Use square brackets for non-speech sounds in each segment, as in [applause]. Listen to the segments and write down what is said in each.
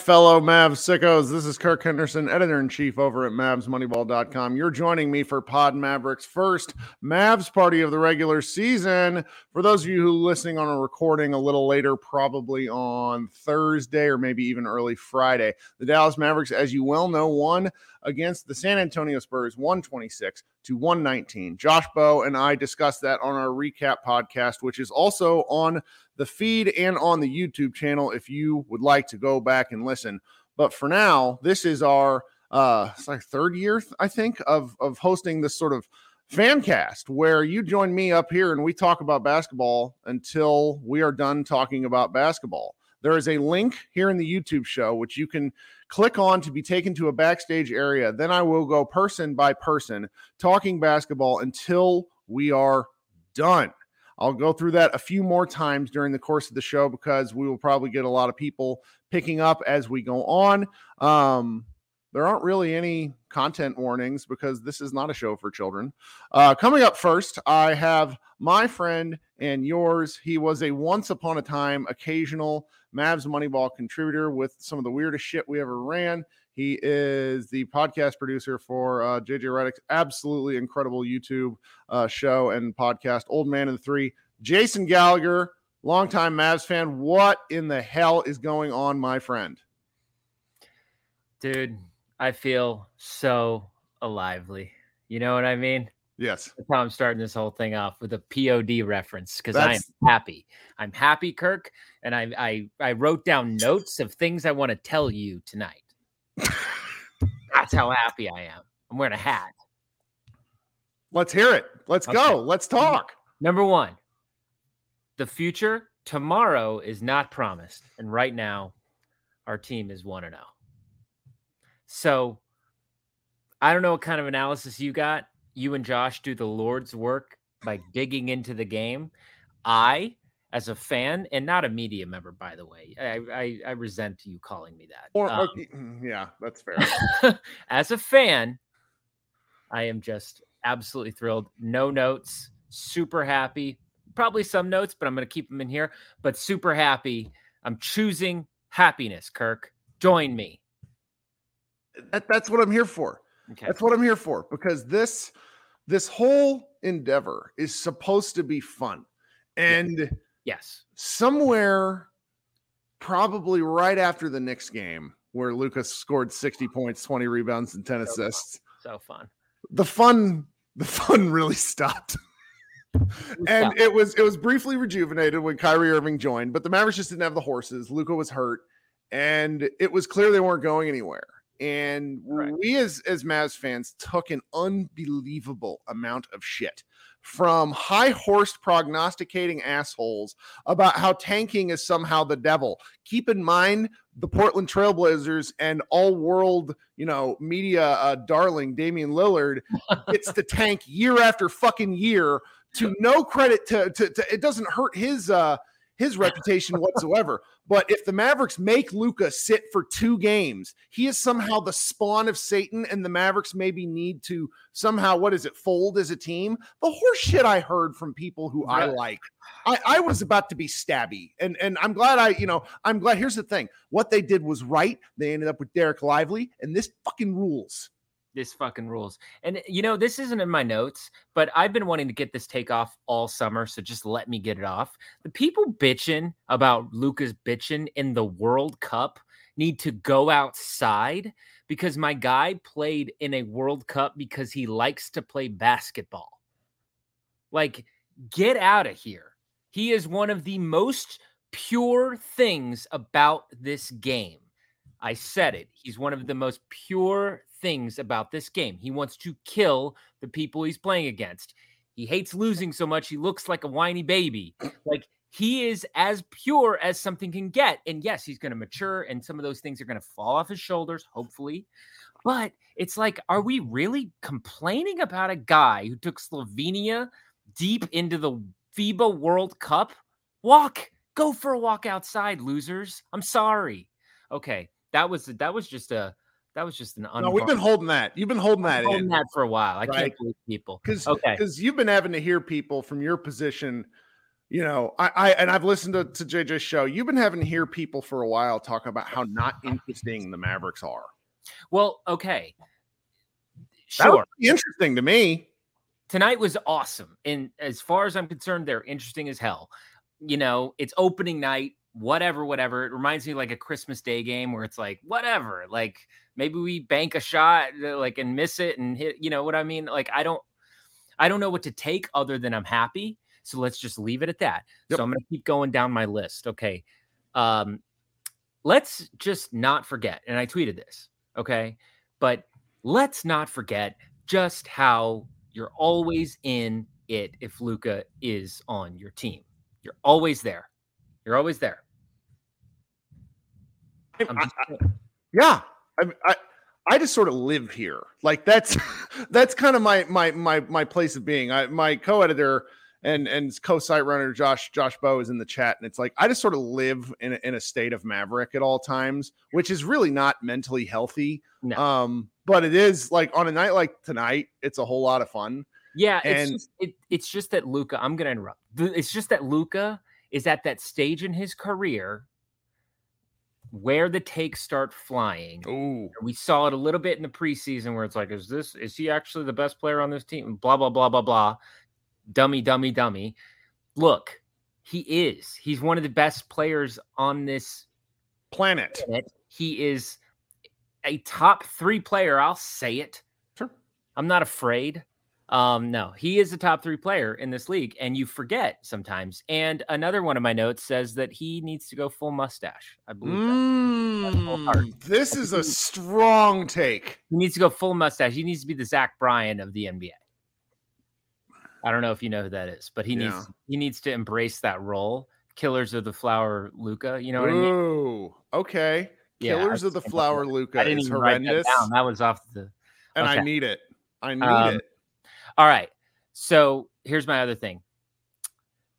Fellow Mavs sickos. This is Kirk Henderson, editor in chief over at MavsMoneyball.com. You're joining me for Pod Mavericks' first Mavs party of the regular season. For those of you who are listening on a recording a little later, probably on Thursday or maybe even early Friday, the Dallas Mavericks, as you well know, won against the San Antonio Spurs 126 to 119. Josh Bowe and I discussed that on our recap podcast, which is also on the feed and on the YouTube channel if you would like to go back and listen. But for now, this is our uh it's like third year, I think, of of hosting this sort of fan cast where you join me up here and we talk about basketball until we are done talking about basketball. There is a link here in the YouTube show which you can click on to be taken to a backstage area. Then I will go person by person talking basketball until we are done. I'll go through that a few more times during the course of the show because we will probably get a lot of people picking up as we go on. Um, there aren't really any content warnings because this is not a show for children. Uh, coming up first, I have my friend and yours. He was a once upon a time occasional Mavs Moneyball contributor with some of the weirdest shit we ever ran. He is the podcast producer for uh, JJ Redick's absolutely incredible YouTube uh, show and podcast, Old Man and the Three. Jason Gallagher, longtime Mavs fan. What in the hell is going on, my friend? Dude, I feel so alively. You know what I mean? Yes. That's how I'm starting this whole thing off with a POD reference because I am happy. I'm happy, Kirk, and I, I I wrote down notes of things I want to tell you tonight. That's how happy I am. I'm wearing a hat. Let's hear it. Let's okay. go. Let's talk. Number one, the future tomorrow is not promised, and right now, our team is one and zero. So, I don't know what kind of analysis you got you and Josh do the Lord's work by digging into the game. I, as a fan and not a media member, by the way, I I, I resent you calling me that. Or, um, mm, yeah, that's fair. [laughs] as a fan, I am just absolutely thrilled. No notes, super happy. Probably some notes, but I'm going to keep them in here. But super happy. I'm choosing happiness, Kirk. Join me. That, that's what I'm here for. Okay. That's what I'm here for because this this whole endeavor is supposed to be fun. And yes, somewhere probably right after the Knicks game where Lucas scored 60 points, 20 rebounds, and 10 so assists. Fun. So fun. The fun, the fun really stopped. and it was it was briefly rejuvenated when Kyrie Irving joined, but the Mavericks just didn't have the horses. Luka was hurt, and it was clear they weren't going anywhere. And Correct. we as as Mavs fans took an unbelievable amount of shit from high horse prognosticating assholes about how tanking is somehow the devil. Keep in mind the Portland Trailblazers and all world, you know, media uh, darling Damian Lillard gets to [laughs] tank year after fucking year to no credit to, to, to it doesn't hurt his uh his reputation whatsoever. [laughs] But if the Mavericks make Luka sit for two games, he is somehow the spawn of Satan, and the Mavericks maybe need to somehow, what is it, fold as a team? The horse shit I heard from people who I like. I, I was about to be stabby. And and I'm glad I, you know, I'm glad. Here's the thing. What they did was right. They ended up with Dereck Lively, and this fucking rules. This fucking rules. And eh, you know, this isn't in my notes, but I've been wanting to get this take off all summer. So just let me get it off. The people bitching about Luka's bitching in the World Cup need to go outside because my guy played in a World Cup because he likes to play basketball. Like, get out of here. He is one of the most pure things about this game. I said it. He's one of the most pure things about this game. He wants to kill the people he's playing against. He hates losing so much he looks like a whiny baby. Like he is as pure as something can get. And yes, he's going to mature and some of those things are going to fall off his shoulders, hopefully. But it's like, are we really complaining about a guy who took Slovenia deep into the FIBA World Cup? Walk, go for a walk outside, losers. I'm sorry. Okay, that was that was just a that was just an un- No, we've been holding that. You've been holding that holding in. that for a while. I Right. can't believe people. because Okay. because you've been having to hear people from your position you know I, I and i've listened to, to jj's show you've been having to hear people for a while talk about how not interesting the mavericks are Well, okay. Sure. interesting to me Tonight was awesome. And as far as I'm concerned, they're interesting as hell. You know, it's opening night, whatever, whatever. It reminds me like a Christmas Day game where it's like, whatever. Like maybe we bank a shot uh, like and miss it and hit, you know what I mean? Like I don't I don't know what to take other than I'm happy. So let's just leave it at that. Yep. So I'm gonna keep going down my list. Okay. Um, let's just not forget, and I tweeted this, okay, but let's not forget just how you're always in it if Luka is on your team. You're always there. You're always there. I- yeah I, I i just sort of live here like that's [laughs] that's kind of my my my my place of being i my co-editor and and co-site runner josh josh bowe is in the chat and it's like i just sort of live in a, in a state of maverick at all times which is really not mentally healthy No. um but it is like on a night like tonight it's a whole lot of fun Yeah, it's And- just, it, it's just that Luka. I'm gonna interrupt. It's just that Luka is at that stage in his career where the takes start flying. oh We saw it a little bit in the preseason where it's like, is this is he actually the best player on this team? Blah blah blah blah blah. Dummy, dummy, dummy. Look, he is. He's one of the best players on this planet planet. He is a top three player. I'll say it. Sure. I'm not afraid. Um, no, he is a top three player in this league, and you forget sometimes. And another one of my notes says that he needs to go full mustache. I believe that. Mm, this is a strong take he needs to go full mustache. He needs to be the Zach Bryan of the NBA. I don't know if you know who that is, but he Yeah. needs he needs to embrace that role. Killers of the Flower, Luka. You know what I mean? Ooh, okay Yeah, killers of the flower luka I didn't is that horrendous down. That was off the and i need it i need Um, it All right. So here's my other thing.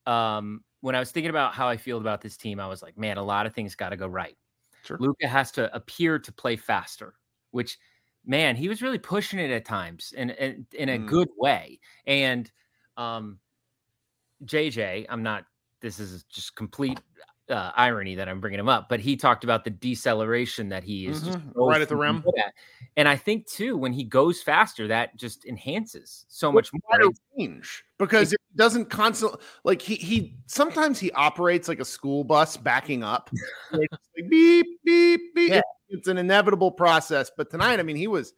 Um, when I was thinking about how I feel about this team, I was like, man, a lot of things got to go right. Sure. Luka has to appear to play faster, which, man, he was really pushing it at times in in, in a Mm. good way. And um, JJ, I'm not. This is just complete uh, irony that I'm bringing him up, but he talked about the deceleration that he is just Mhm, so right at the rim. at. And I think too, when he goes faster, that just enhances so Well, much more. range because it doesn't constantly like he he sometimes he operates like a school bus backing up like beep beep beep Yeah. It- it's an inevitable process but tonight i mean he was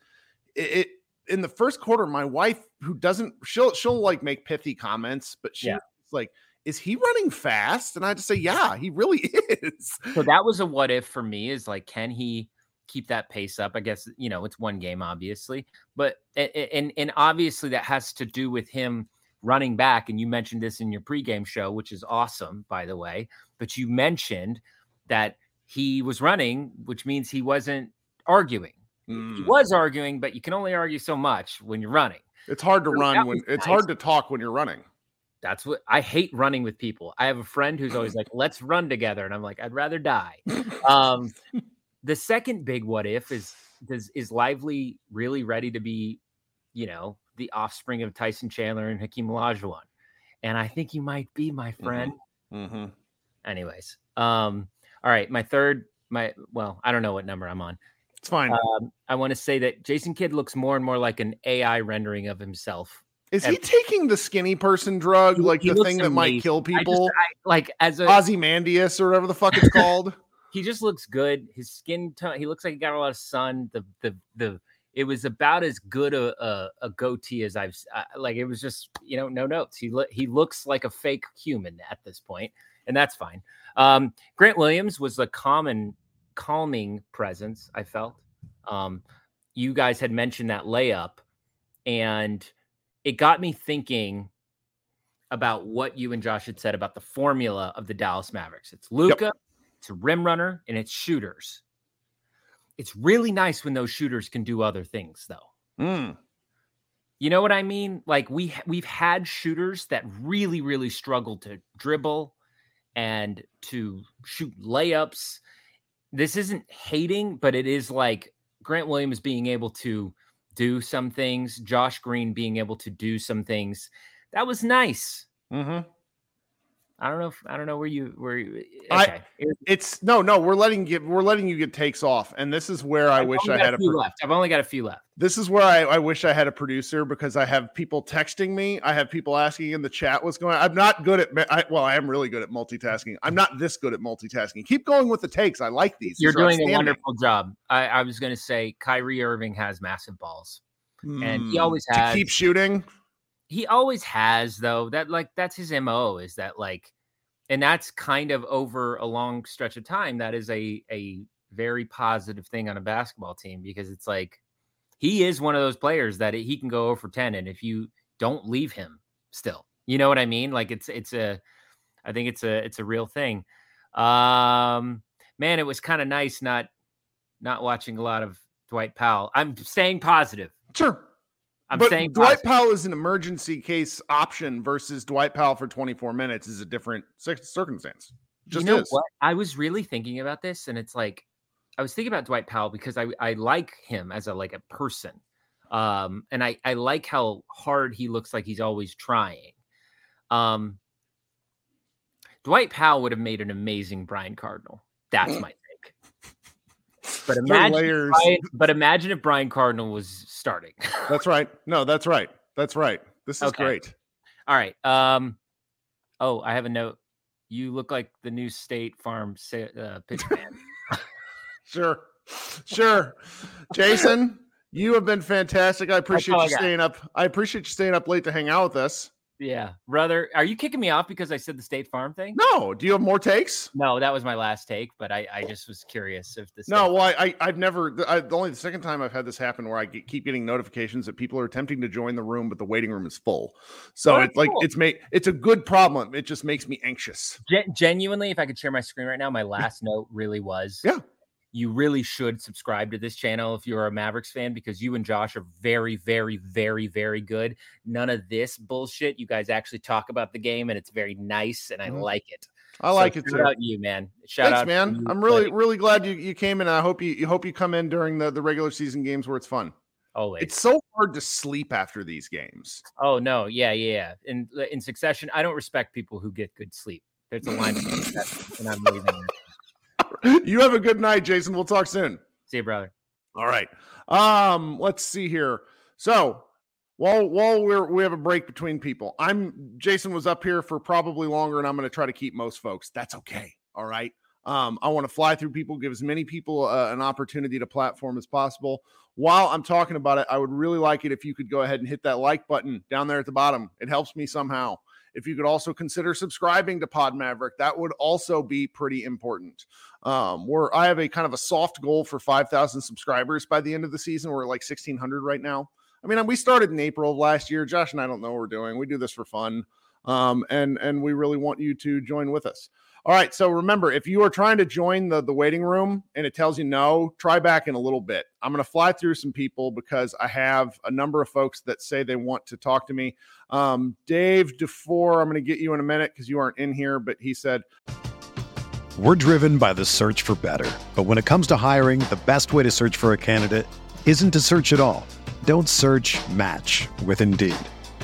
it, it in the first quarter my wife who doesn't she'll she'll like make pithy comments but she's Yeah. like is he running fast and i just say yeah he really [laughs] is So that was a what if for me is like, can he keep that pace up. I guess you know it's one game, obviously, but and and obviously that has to do with him running back. And you mentioned this in your pregame show, which is awesome, by the way. But you mentioned that he was running, which means he wasn't arguing. Mm. He was arguing, but you can only argue so much when you're running. It's hard to so run when it's hard to talk when you're running. That's what I hate running with people. I have a friend who's always [laughs] like, "Let's run together," and I'm like, "I'd rather die." Um, [laughs] the second big what if is does is Lively really ready to be, you know, the offspring of Tyson Chandler and Hakeem Olajuwon? And I think he might be my friend. Mm-hmm. Mm-hmm. Anyways, um, all right, my third, my well, I don't know what number I'm on. It's fine. Um, I want to say that Jason Kidd looks more and more like an AI rendering of himself. Is he taking the skinny person drug, he, like he the thing that might kill people? Just, I, like as a Ozymandias or whatever the fuck it's called. [laughs] he just looks good. His skin tone, he looks like he got a lot of sun. The the the it was about as good a a, a goatee as I've uh, like. It was just you know no notes. He lo- he looks like a fake human at this point, and that's fine. Um, Grant Williams was a common calming presence. I felt. Um, you guys had mentioned that layup, and it got me thinking about what you and Josh had said about the formula of the Dallas Mavericks. It's Luka, yep. it's a rim runner, and it's shooters. It's really nice when those shooters can do other things, though. Mm. You know what I mean? Like we we've had shooters that really really struggle to dribble and to shoot layups. This isn't hating, but it is like Grant Williams being able to do some things, Josh Green being able to do some things. That was nice. Mm-hmm. I don't know. If, I don't know where you where. You, okay. I, it's no, no. We're letting get we're letting you get takes off, and this is where I I've wish I had a few left. I've only got a few left. This is where I, I wish I had a producer because I have people texting me. I have people asking in the chat what's going on. I'm not good at. I, well, I am really good at multitasking. I'm not this good at multitasking. Keep going with the takes. I like these. You're these doing a wonderful job. I, I was going to say Kyrie Irving has massive balls, mm, and he hmm. always has. To keep shooting he always has though that like that's his mo is that like and that's kind of over a long stretch of time that is a a very positive thing on a basketball team because it's like he is one of those players that he can go over 10 and if you don't leave him still you know what i mean? Like it's it's a i think it's a it's a real thing. Um man it was kind of nice not not watching a lot of dwight powell. I'm staying positive. Sure I'm but saying Dwight positive. Powell is an emergency case option versus Dwight Powell for 24 minutes is a different circumstance. Just you know is. what? I was really thinking about this, and it's like I was thinking about Dwight Powell because I I like him as a like a person, um, and I I like how hard he looks like he's always trying. Um, Dwight Powell would have made an amazing Brian Cardinal. That's my but imagine, Brian, but imagine if Brian Cardinal was starting. [laughs] that's right. No, that's right. That's right. This is okay. great. All right. Um. Oh, I have a note. You look like the new State Farm uh, pitch man. [laughs] sure, sure. Jason, you have been fantastic. I appreciate you staying up. I appreciate you staying up late to hang out with us. Yeah, brother. Are you kicking me off because I said the State Farm thing? No. Do you have more takes? No, that was my last take, but I, I just was curious if this. No, well, I, I have never. I, only the second time I've had this happen where I get, keep getting notifications that people are attempting to join the room, but the waiting room is full. So oh, it's cool. like it's made it's a good problem. It just makes me anxious. Gen- genuinely, if I could share my screen right now, my last note really was. Yeah you really should subscribe to this channel if you're a Mavericks fan because you and Josh are very, very, very, very good. None of this bullshit. You guys actually talk about the game and it's very nice and I mm-hmm. like it. I so like it too. out you, man. Shout Thanks, out, man. I'm really, really glad you, you came and I hope you, you hope you come in during the, the regular season games where it's fun. Always. It's so hard to sleep after these games. Oh no, yeah, yeah. In in succession, I don't respect people who get good sleep. There's a line, and I'm leaving you have a good night, Jason. We'll talk soon. See you, brother. All right. Um, let's see here. So while while we're we have a break between people, I'm Jason was up here for probably longer, and I'm going to try to keep most folks. That's okay. All right. Um, I want to fly through people, give as many people uh, an opportunity to platform as possible. While I'm talking about it, I would really like it if you could go ahead and hit that like button down there at the bottom. It helps me somehow. If you could also consider subscribing to Pod Maverick, that would also be pretty important. Um, where I have a kind of a soft goal for 5,000 subscribers by the end of the season. We're like 1,600 right now. I mean, we started in April of last year. Josh and I don't know what we're doing. We do this for fun. Um, and and we really want you to join with us. All right. So remember, if you are trying to join the, the waiting room and it tells you no, try back in a little bit. I'm going to fly through some people because I have a number of folks that say they want to talk to me. Um, Dave DeFore, I'm going to get you in a minute because you aren't in here, but he said, We're driven by the search for better. But when it comes to hiring, the best way to search for a candidate isn't to search at all. Don't search match with Indeed.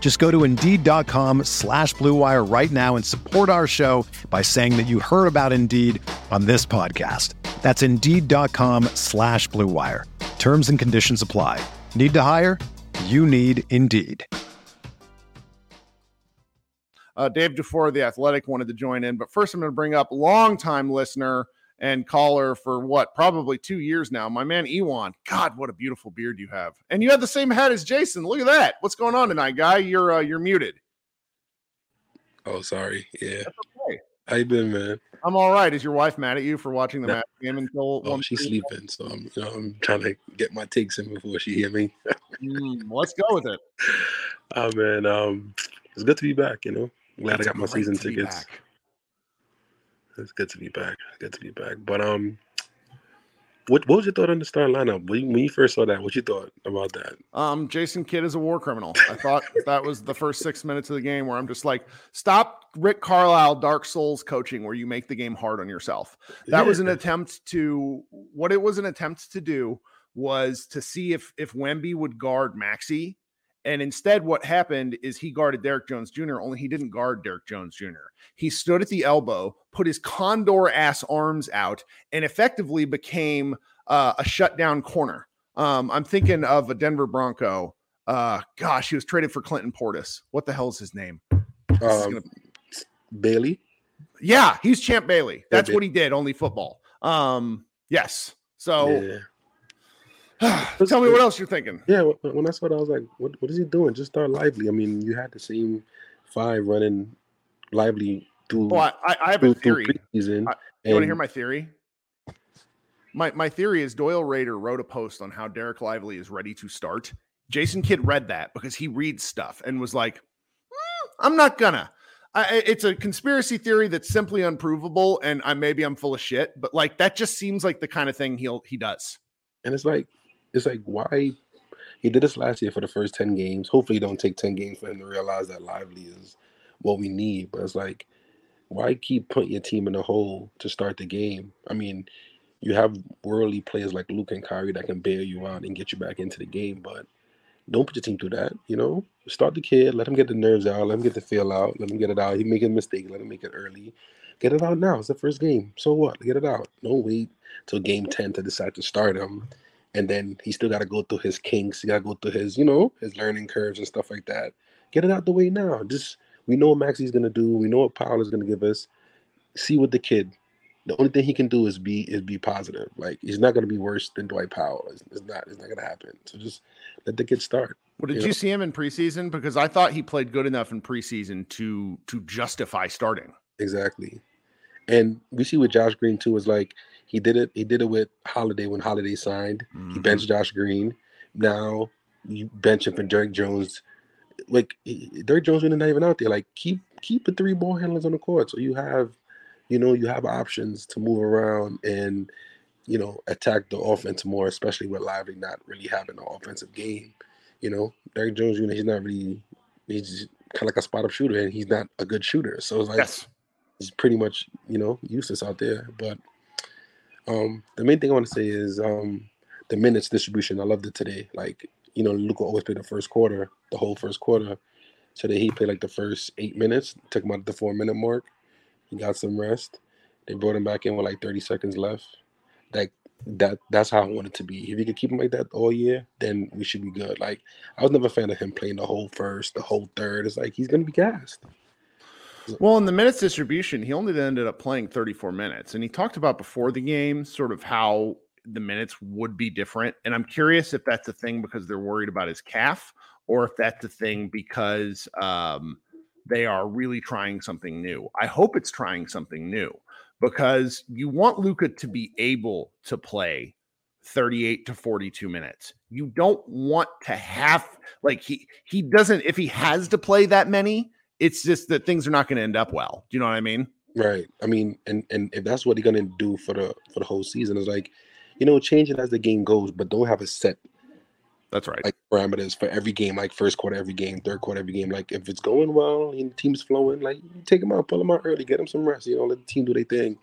Just go to Indeed.com slash BlueWire right now and support our show by saying that you heard about Indeed on this podcast. That's Indeed.com slash BlueWire. Terms and conditions apply. Need to hire? You need Indeed. Uh, Dave DeFore, the athletic, wanted to join in. But first, I'm going to bring up longtime listener and caller for what, probably two years now, my man Ewan. God, what a beautiful beard you have. And you have the same hat as Jason. Look at that. What's going on tonight, guy? You're uh, you're muted. Oh, sorry. Yeah. Okay. How you been, man? I'm all right. Is your wife mad at you for watching the nah. game until oh, she's sleeping? So I'm, you know, I'm trying to get my takes in before she hear me. mm, let's go with it. [laughs] Oh man, um, it's good to be back. You know, glad it's I got my season tickets. It's good to be back. Good to be back. But um, what what was your thought on the starting lineup when you, when you first saw that? What you thought about that? Um, Jason Kidd is a war criminal. I thought [laughs] that was the first six minutes of the game where I'm just like, stop Rick Carlisle Dark Souls coaching, where you make the game hard on yourself. That yeah. was an attempt to what it was an attempt to do was to see if if Wemby would guard Maxi and instead, what happened is he guarded Derrick Jones Jr., only he didn't guard Derrick Jones Jr. He stood at the elbow, put his condor ass arms out, and effectively became uh, a shutdown corner. Um, I'm thinking of a Denver Bronco. Uh, gosh, he was traded for Clinton Portis. What the hell is his name? Um, gonna... Bailey. Yeah, he's Champ Bailey. That's yeah, what he did, only football. Um, yes. So yeah. Tell me what else you're thinking. Yeah, when I saw that, I was like, what, what is he doing? Just start lively. I mean, you had the same five running lively through. Well, I, I have through, a theory. I, you want to hear my theory? My my theory is Doyle Rader wrote a post on how Dereck Lively is ready to start. Jason Kidd read that because he reads stuff and was like, mm, "I'm not gonna." I, it's a conspiracy theory that's simply unprovable, and I maybe I'm full of shit, but like that just seems like the kind of thing he'll he does. And it's like it's like why he did this last year for the first 10 games. Hopefully it don't take 10 games for him to realize that lively is what we need. But it's like, why keep putting your team in a hole to start the game? I mean, you have worldly players like Luke and Kyrie that can bail you out and get you back into the game, but don't put your team through that. You know, start the kid, let him get the nerves out, let him get the feel out, let him get it out. He make a mistake, let him make it early. Get it out now. It's the first game. So what? Get it out. Don't wait till game 10 to decide to start him and then he still got to go through his kinks. He got to go through his, you know, his learning curves and stuff like that. Get it out the way now. Just we know what Maxi's gonna do. We know what Powell is gonna give us. See what the kid. The only thing he can do is be is be positive. Like he's not gonna be worse than Dwight Powell. It's, it's not. It's not gonna happen. So just let the kid start. Well, did you, you see him in preseason? Because I thought he played good enough in preseason to to justify starting. Exactly. And we see with Josh Green too is like he did it. He did it with Holiday when Holiday signed. Mm-hmm. He benched Josh Green. Now you bench him for Derrick Jones. Like Derrick Jones really not even out there. Like keep keep the three ball handlers on the court, so you have, you know, you have options to move around and, you know, attack the offense more, especially with Lively not really having an offensive game. You know, Derrick Jones, you know, he's not really. He's kind of like a spot up shooter, and he's not a good shooter. So it's like. Yes he's pretty much you know useless out there. But um, the main thing I want to say is um, the minutes distribution. I loved it today. Like you know, Luka always played the first quarter, the whole first quarter. Today he played like the first eight minutes. Took him out of the four minute mark. He got some rest. They brought him back in with like 30 seconds left. Like that that's how I want it to be. If you can keep him like that all year, then we should be good. Like I was never a fan of him playing the whole first, the whole third. It's like he's gonna be gassed. Well, in the minutes distribution, he only ended up playing 34 minutes. And he talked about before the game sort of how the minutes would be different. And I'm curious if that's a thing because they're worried about his calf or if that's a thing because um, they are really trying something new. I hope it's trying something new because you want Luka to be able to play 38 to 42 minutes. You don't want to have like he he doesn't if he has to play that many, it's just that things are not going to end up well. Do you know what I mean? Right. I mean, and and if that's what they're gonna do for the for the whole season, is like, you know, change it as the game goes, but don't have a set That's right. like parameters for every game, like first quarter every game, third quarter every game. Like if it's going well and the team's flowing, like take them out, pull them out early, get them some rest. You know, let the team do their thing.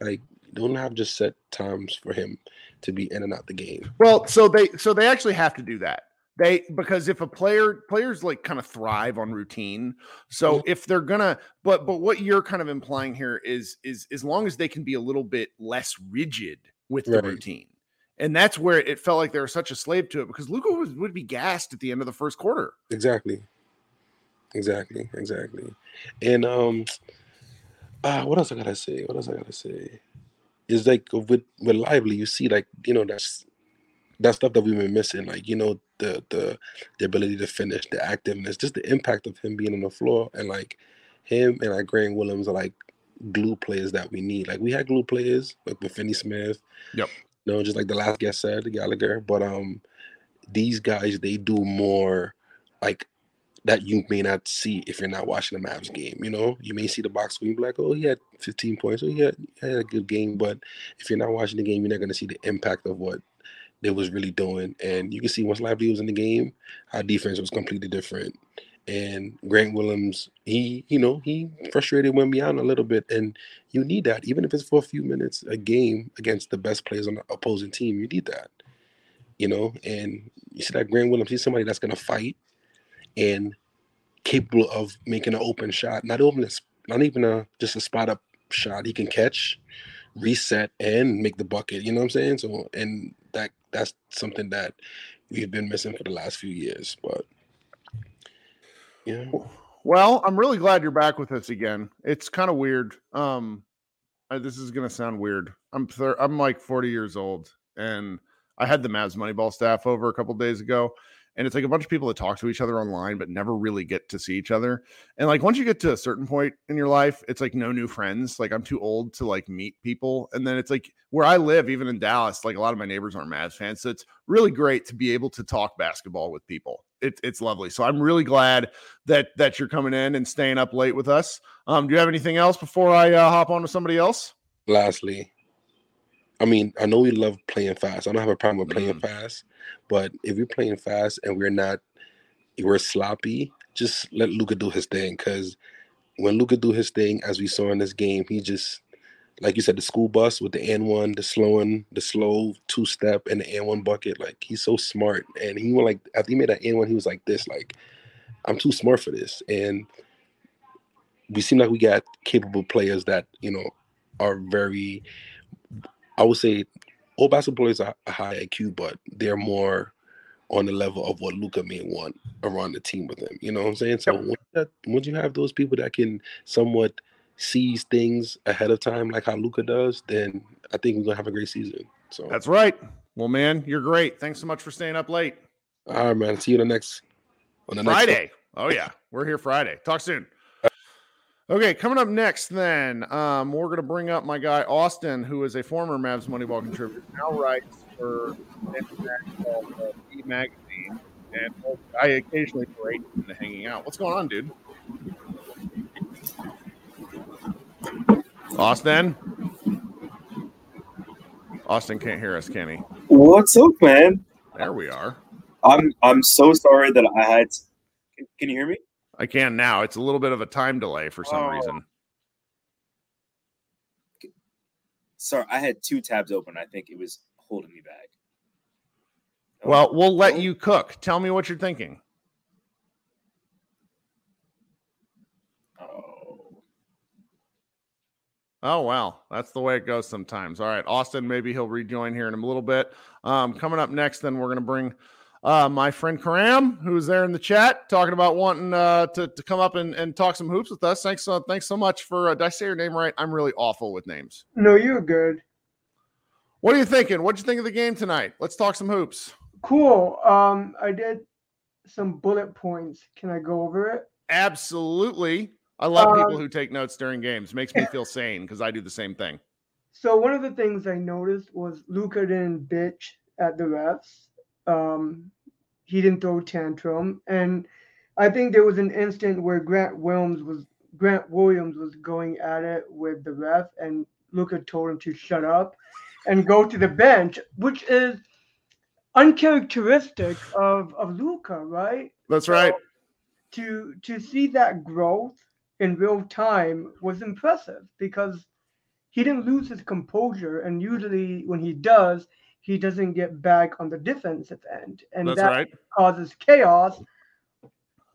Like don't have just set times for him to be in and out the game. Well, so they so they actually have to do that. They because if a player players like kind of thrive on routine. So Mhm. if they're gonna but but what you're kind of implying here is is as long as they can be a little bit less rigid with the routine. And that's where it felt like they were such a slave to it because Luka was, would be gassed at the end of the first quarter. Exactly. Exactly. Exactly. And um uh what else I gotta say? What else I gotta say? Is like with with lively, you see like, you know, that's that stuff that we've been missing, like you know, the the the ability to finish, the activeness, just the impact of him being on the floor, and like him and like Grant Williams are like glue players that we need. Like we had glue players like with Finney Smith, Yep. you know, just like the last guest said, Gallagher. But um, these guys they do more like that you may not see if you're not watching the Mavs game. You know, you may see the box score, you be like, oh, he had 15 points, oh, he had, he had a good game. But if you're not watching the game, you're not going to see the impact of what they was really doing. And you can see once Lively was in the game, our defense was completely different. And Grant Williams, he, you know, he frustrated Wembanyama a little bit, and you need that, even if it's for a few minutes a game against the best players on the opposing team. You need that, you know. And you see that Grant Williams, he's somebody that's gonna fight and capable of making an open shot, not even a, not even a just a spot up shot. He can catch, reset, and make the bucket. You know what I'm saying? So, and that that's something that we've been missing for the last few years. But yeah, Well, I'm really glad you're back with us again. It's kind of weird. Um, uh, this is gonna sound weird. I'm thir- I'm like 40 years old, and I had the Mavs Moneyball staff over a couple days ago, and it's like a bunch of people that talk to each other online but never really get to see each other. And like once you get to a certain point in your life, it's like no new friends. Like I'm too old to like meet people, and then it's like where I live, even in Dallas, like a lot of my neighbors aren't Mavs fans, so it's really great to be able to talk basketball with people. It, it's lovely. So I'm really glad that that you're coming in and staying up late with us. Um, do you have anything else before I uh, hop on to somebody else? lastly, I mean, I know we love playing fast. I don't have a problem with playing mm-hmm. fast, but if we're playing fast and we're not, we're sloppy, just let Luka do his thing. Because when Luka do his thing, as we saw in this game, he just, like you said, the school bus with the N one, the slowing, the slow two step, and the N one bucket. Like he's so smart, and he went like after he made that N one, he was like this, like I'm too smart for this, and we seem like we got capable players that you know are very I would say all basketball players are high IQ, but they're more on the level of what Luka may want around the team with him. You know what I'm saying? So once, that, once you have those people that can somewhat seize things ahead of time, like how Luka does, then I think we're gonna have a great season. So That's right. Well, man, you're great. Thanks so much for staying up late. all right, man. See you the next on the next. Friday. Oh yeah, we're here Friday. Talk soon. Okay, coming up next, then um, we're going to bring up my guy Austin, who is a former Mavs Moneyball contributor, now writes for International uh, E magazine, and I occasionally break into hanging out. What's going on, dude? Austin. Austin can't hear us, can he? What's up, man? There we are. I'm I'm so sorry that I had. Can you hear me? I can now. It's a little bit of a time delay for some Oh. reason. sorry, I had two tabs open. I think it was holding me back. Oh, Well, we'll let oh, you cook. Tell me what you're thinking. Oh, Oh well, that's the way it goes sometimes. All right, Austin, maybe he'll rejoin here in a little bit. Um, coming up next, then we're gonna bring uh, my friend Karam, who's there in the chat, talking about wanting uh, to to come up and, and talk some hoops with us. Thanks, uh, thanks so much for. Uh, did I say your name right? I'm really awful with names. No, you're good. What are you thinking? What'd you think of the game tonight? Let's talk some hoops. Cool. Um, I did some bullet points. Can I go over it? Absolutely. I love people Um, who take notes during games. Makes me [laughs] feel sane because I do the same thing. So one of the things I noticed was Luka didn't bitch at the refs. Um, he didn't throw tantrum, and I think there was an instant where Grant Williams was Grant Williams was going at it with the ref, and Luka told him to shut up and go to the bench, which is uncharacteristic of of Luka, right? That's right. to to see that growth in real time was impressive because he didn't lose his composure and usually when he does he doesn't get back on the defensive end and That's that right. causes chaos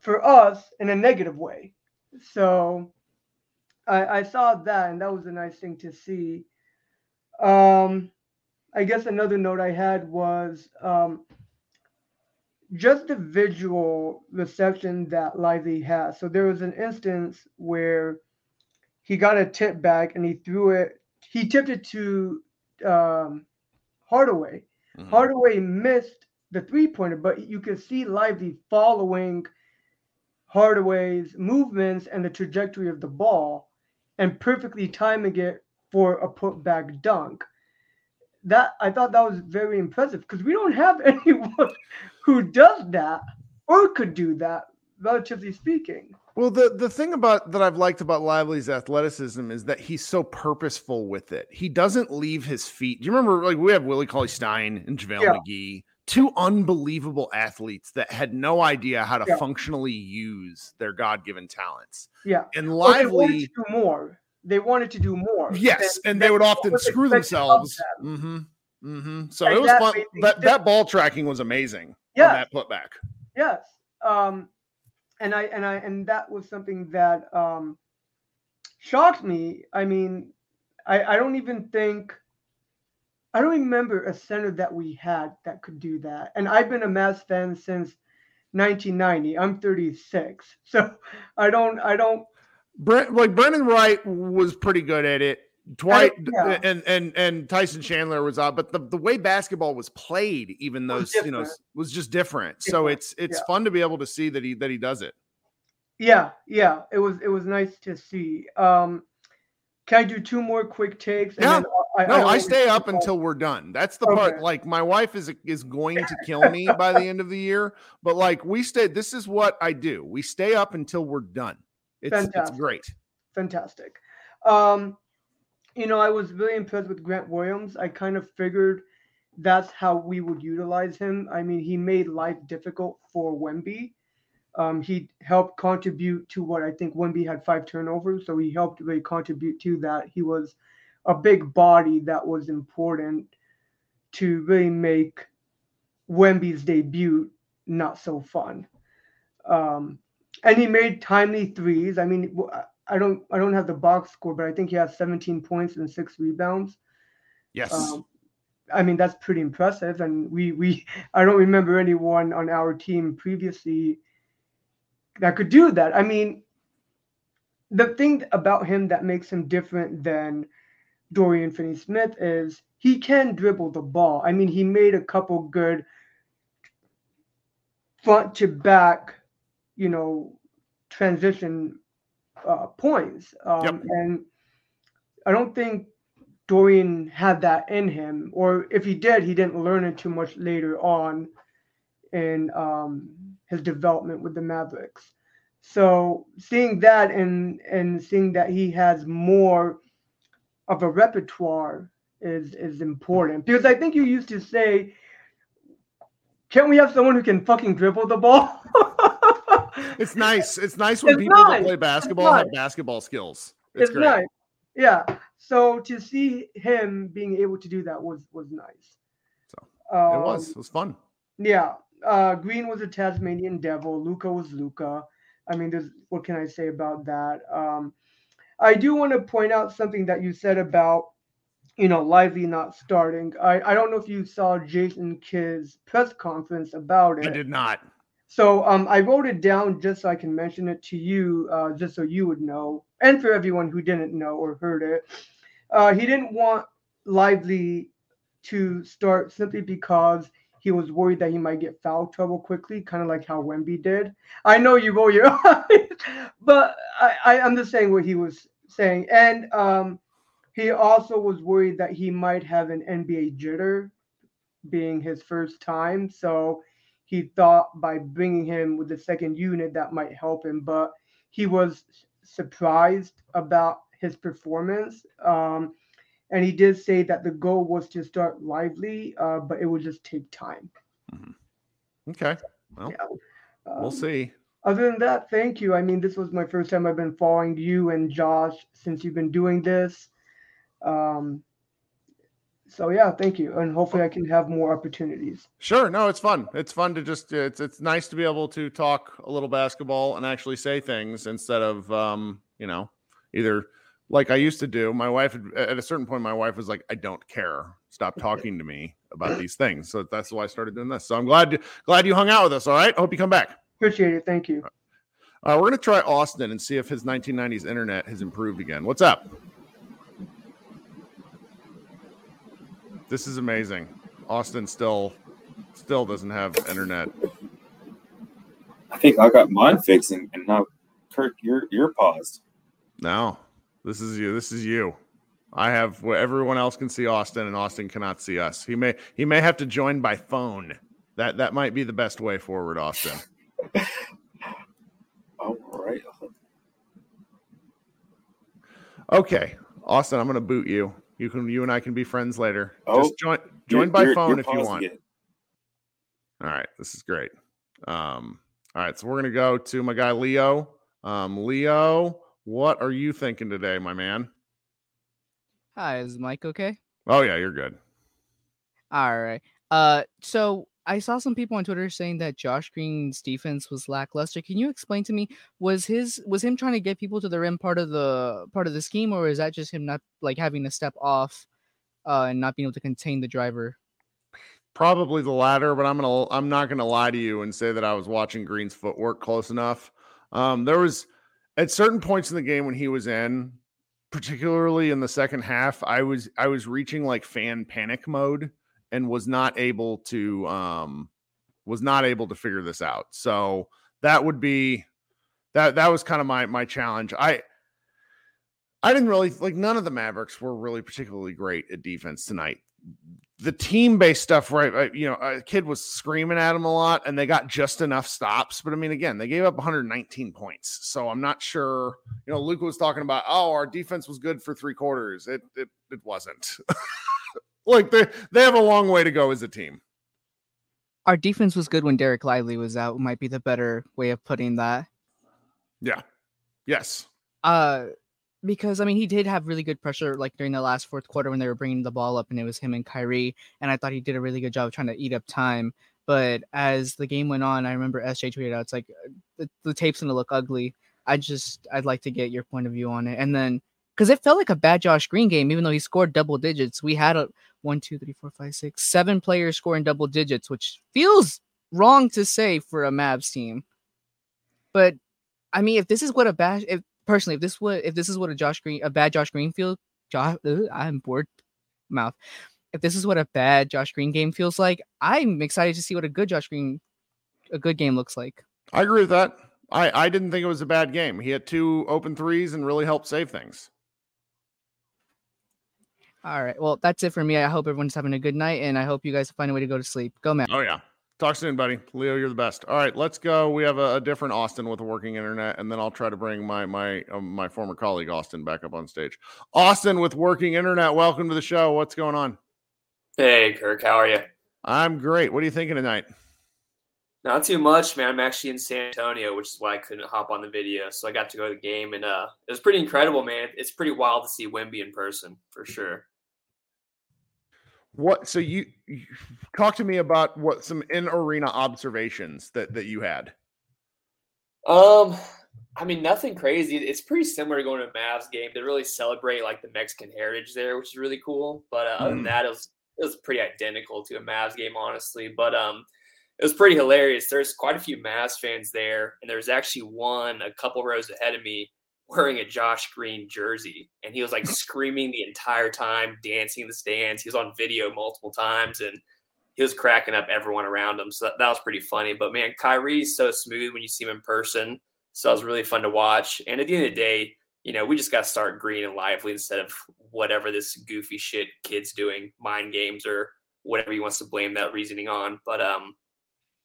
for us in a negative way so I, I saw that and that was a nice thing to see um i guess another note i had was um just the visual reception that Lively has. So there was an instance where he got a tip back and he threw it. He tipped it to um, Hardaway. Mhm. Hardaway missed the three pointer, but you could see Lively following Hardaway's movements and the trajectory of the ball and perfectly timing it for a putback dunk. That I thought that was very impressive because we don't have [laughs] anyone who does that or could do that, relatively speaking. Well, the the thing about that I've liked about Lively's athleticism is that he's so purposeful with it. He doesn't leave his feet. Do you remember like we have Willie Cauley Stein and JaVale Yeah. McGee, two unbelievable athletes that had no idea how to Yeah. functionally use their God-given talents. Yeah. And Or they wanted Lively, to do more. They wanted to do more. yes, than- and they would often screw themselves. them. Mm-hmm. Mm-hmm. So And it was fun. That that ball tracking was amazing. Yeah. that putback. Yes. Um, and I and I and that was something that um, shocked me. I mean, I I don't even think I don't remember a center that we had that could do that. And I've been a Mavs fan since 1990. I'm 36, [laughs] so I don't I don't Brent, like Brendan Wright was pretty good at it. Dwight yeah. and and and Tyson Chandler was out, but the, the way basketball was played, even those you know, was just different. So Different, it's it's yeah. fun to be able to see that he that he does it. Yeah, yeah, it was it was nice to see. Um, can I do two more quick takes? Yeah. I, No, don't I stay up until we're done. That's the part. Like my wife is is going to kill me [laughs] by the end of the year, but like we stay. This is what I do. We stay up until we're done. It's it's great. fantastic. Um, you know, I was really impressed with Grant Williams. I kind of figured that's how we would utilize him. I mean, he made life difficult for Wemby. Um, he helped contribute to what I think Wemby had five turnovers, so he helped really contribute to that. He was a big body that was important to really make Wemby's debut not so fun. Um, and he made timely threes. I mean, I don't I don't have the box score, but I think he has 17 points and six rebounds. Yes. Um, I mean, that's pretty impressive. And we we I don't remember anyone on our team previously that could do that. I mean, the thing about him that makes him different than Dorian Finney-Smith is he can dribble the ball. I mean, he made a couple good front to back, you know, transition uh, points. Um, Yep. And I don't think Dorian had that in him, or if he did, he didn't learn it too much later on in um, his development with the Mavericks. So seeing that and and seeing that he has more of a repertoire is is important because I think you used to say, "Can't we have someone who can fucking dribble the ball?" [laughs] It's nice. It's nice when It's people that nice. play basketball have basketball skills. It's, It's great. nice. Yeah. So to see him being able to do that was was nice. So, um, it was. It was fun. Yeah. Uh, Green was a Tasmanian devil. Luka was Luka. I mean, there's what can I say about that? Um, I do want to point out something that you said about, you know, Lively not starting. I, I don't know if you saw Jason Kidd's press conference about it. I did not. So um, I wrote it down just so I can mention it to you, uh, just so you would know, and for everyone who didn't know or heard it. Uh, he didn't want Lively to start simply because he was worried that he might get foul trouble quickly, kind of like how Wemby did. I know you roll your [laughs] eyes, but I, I'm just saying what he was saying. And um, he also was worried that he might have an NBA jitter being his first time. So he thought by bringing him with the second unit that might help him, but he was surprised about his performance. Um, and he did say that the goal was to start lively, uh, but it would just take time. Okay. Well, Yeah. we'll Um, see. Other than that, thank you. I mean, this was my first time I've been following you and Josh since you've been doing this. Um, so yeah, thank you, and hopefully I can have more opportunities. Sure. No, it's fun. It's fun to just it's it's nice to be able to talk a little basketball and actually say things instead of um, you know, either like I used to do. My wife at a certain point my wife was like, "I don't care. Stop [laughs] talking to me about these things." So that's why I started doing this. So I'm glad glad you hung out with us, all right? I hope you come back. Appreciate it. Thank you. Uh, we're going to try Austin and see if his 1990s internet has improved again. What's up? This is amazing. Austin still still doesn't have internet. I think I got mine fixed, and, and now Kirk, you're you're paused. No, this is you. This is you. I have where everyone else can see Austin, and Austin cannot see us. He may he may have to join by phone. That that might be the best way forward, Austin. [laughs] All right. Okay, Austin, I'm going to boot you. You can you and I can be friends later. Oh, Just join join by phone you're if you want. again. All right, this is great. Um, all right, so we're gonna go to my guy Leo. Um, Leo, what are you thinking today, my man? Hi, is Mike okay? Oh yeah, you're good. All right. Uh, so I saw some people on Twitter saying that Josh Green's defense was lackluster. Can you explain to me was his was him trying to get people to the rim part of the part of the scheme, or is that just him not like having to step off, uh, and not being able to contain the driver? Probably the latter, but I'm gonna I'm not gonna lie to you and say that I was watching Green's footwork close enough. Um, there was at certain points in the game when he was in, particularly in the second half, I was I was reaching like fan panic mode and was not able to um was not able to figure this out. So that would be that that was kind of my my challenge. I I didn't really like none of the Mavericks were really particularly great at defense tonight. The team based stuff, right? uh, You know, a Kidd was screaming at him a lot, and they got just enough stops. But I mean, again, they gave up 119 points, so I'm not sure. You know, Luke was talking about, oh, our defense was good for three quarters. It it it wasn't. [laughs] like they they have a long way to go as a team. Our defense was good when Dereck Lively was out. Might be the better way of putting that. Yeah. Yes. Uh, because I mean, he did have really good pressure like during the last fourth quarter when they were bringing the ball up, and it was him and Kyrie, and I thought he did a really good job of trying to eat up time. But as the game went on, I remember SJ tweeted out, "It's like uh, the, the tape's gonna look ugly." I just I'd like to get your point of view on it, and then because it felt like a bad Josh Green game, even though he scored double digits. We had a one, two, three, four, five, six, seven players scoring double digits, which feels wrong to say for a Mavs team. But I mean, if this is what a bad, if personally, if this what if this is what a Josh Green, a bad Josh Greenfield, Josh, I'm bored, mouth. If this is what a bad Josh Green game feels like, I'm excited to see what a good Josh Green, a good game looks like. I agree with that. I, I didn't think it was a bad game. He had two open threes and really helped save things. All right, well, that's it for me. I hope everyone's having a good night, and I hope you guys find a way to go to sleep. Go, man. Oh yeah. Talk soon, buddy. Leo, you're the best. All right, let's go. We have a, a different Austin with a working internet, and then I'll try to bring my my um, my former colleague Austin back up on stage. Austin with working internet. Welcome to the show. What's going on? Hey, Kirk, how are you? I'm great. What are you thinking tonight? Not too much, man. I'm actually in San Antonio, which is why I couldn't hop on the video. So I got to go to the game, and uh, it was pretty incredible, man. It's pretty wild to see Wimby in person, for sure. What? So you, you talk to me about what some in arena observations that that you had. Um, I mean, nothing crazy. It's pretty similar to going to a Mavs game. They really celebrate like the Mexican heritage there, which is really cool. But uh, other than Mm. that, it was it was pretty identical to a Mavs game, honestly. But um, it was pretty hilarious. There's quite a few Mavs fans there, and there's actually one a couple rows ahead of me wearing a Josh Green jersey, and he was like screaming the entire time, dancing in the stands. He was on video multiple times, and he was cracking up everyone around him. So that, that was pretty funny. But man, Kyrie's so smooth when you see him in person. So it was really fun to watch. And at the end of the day, you know, we just got to start green and lively instead of whatever this goofy shit Kidd's doing, mind games or whatever he wants to blame that reasoning on. But um,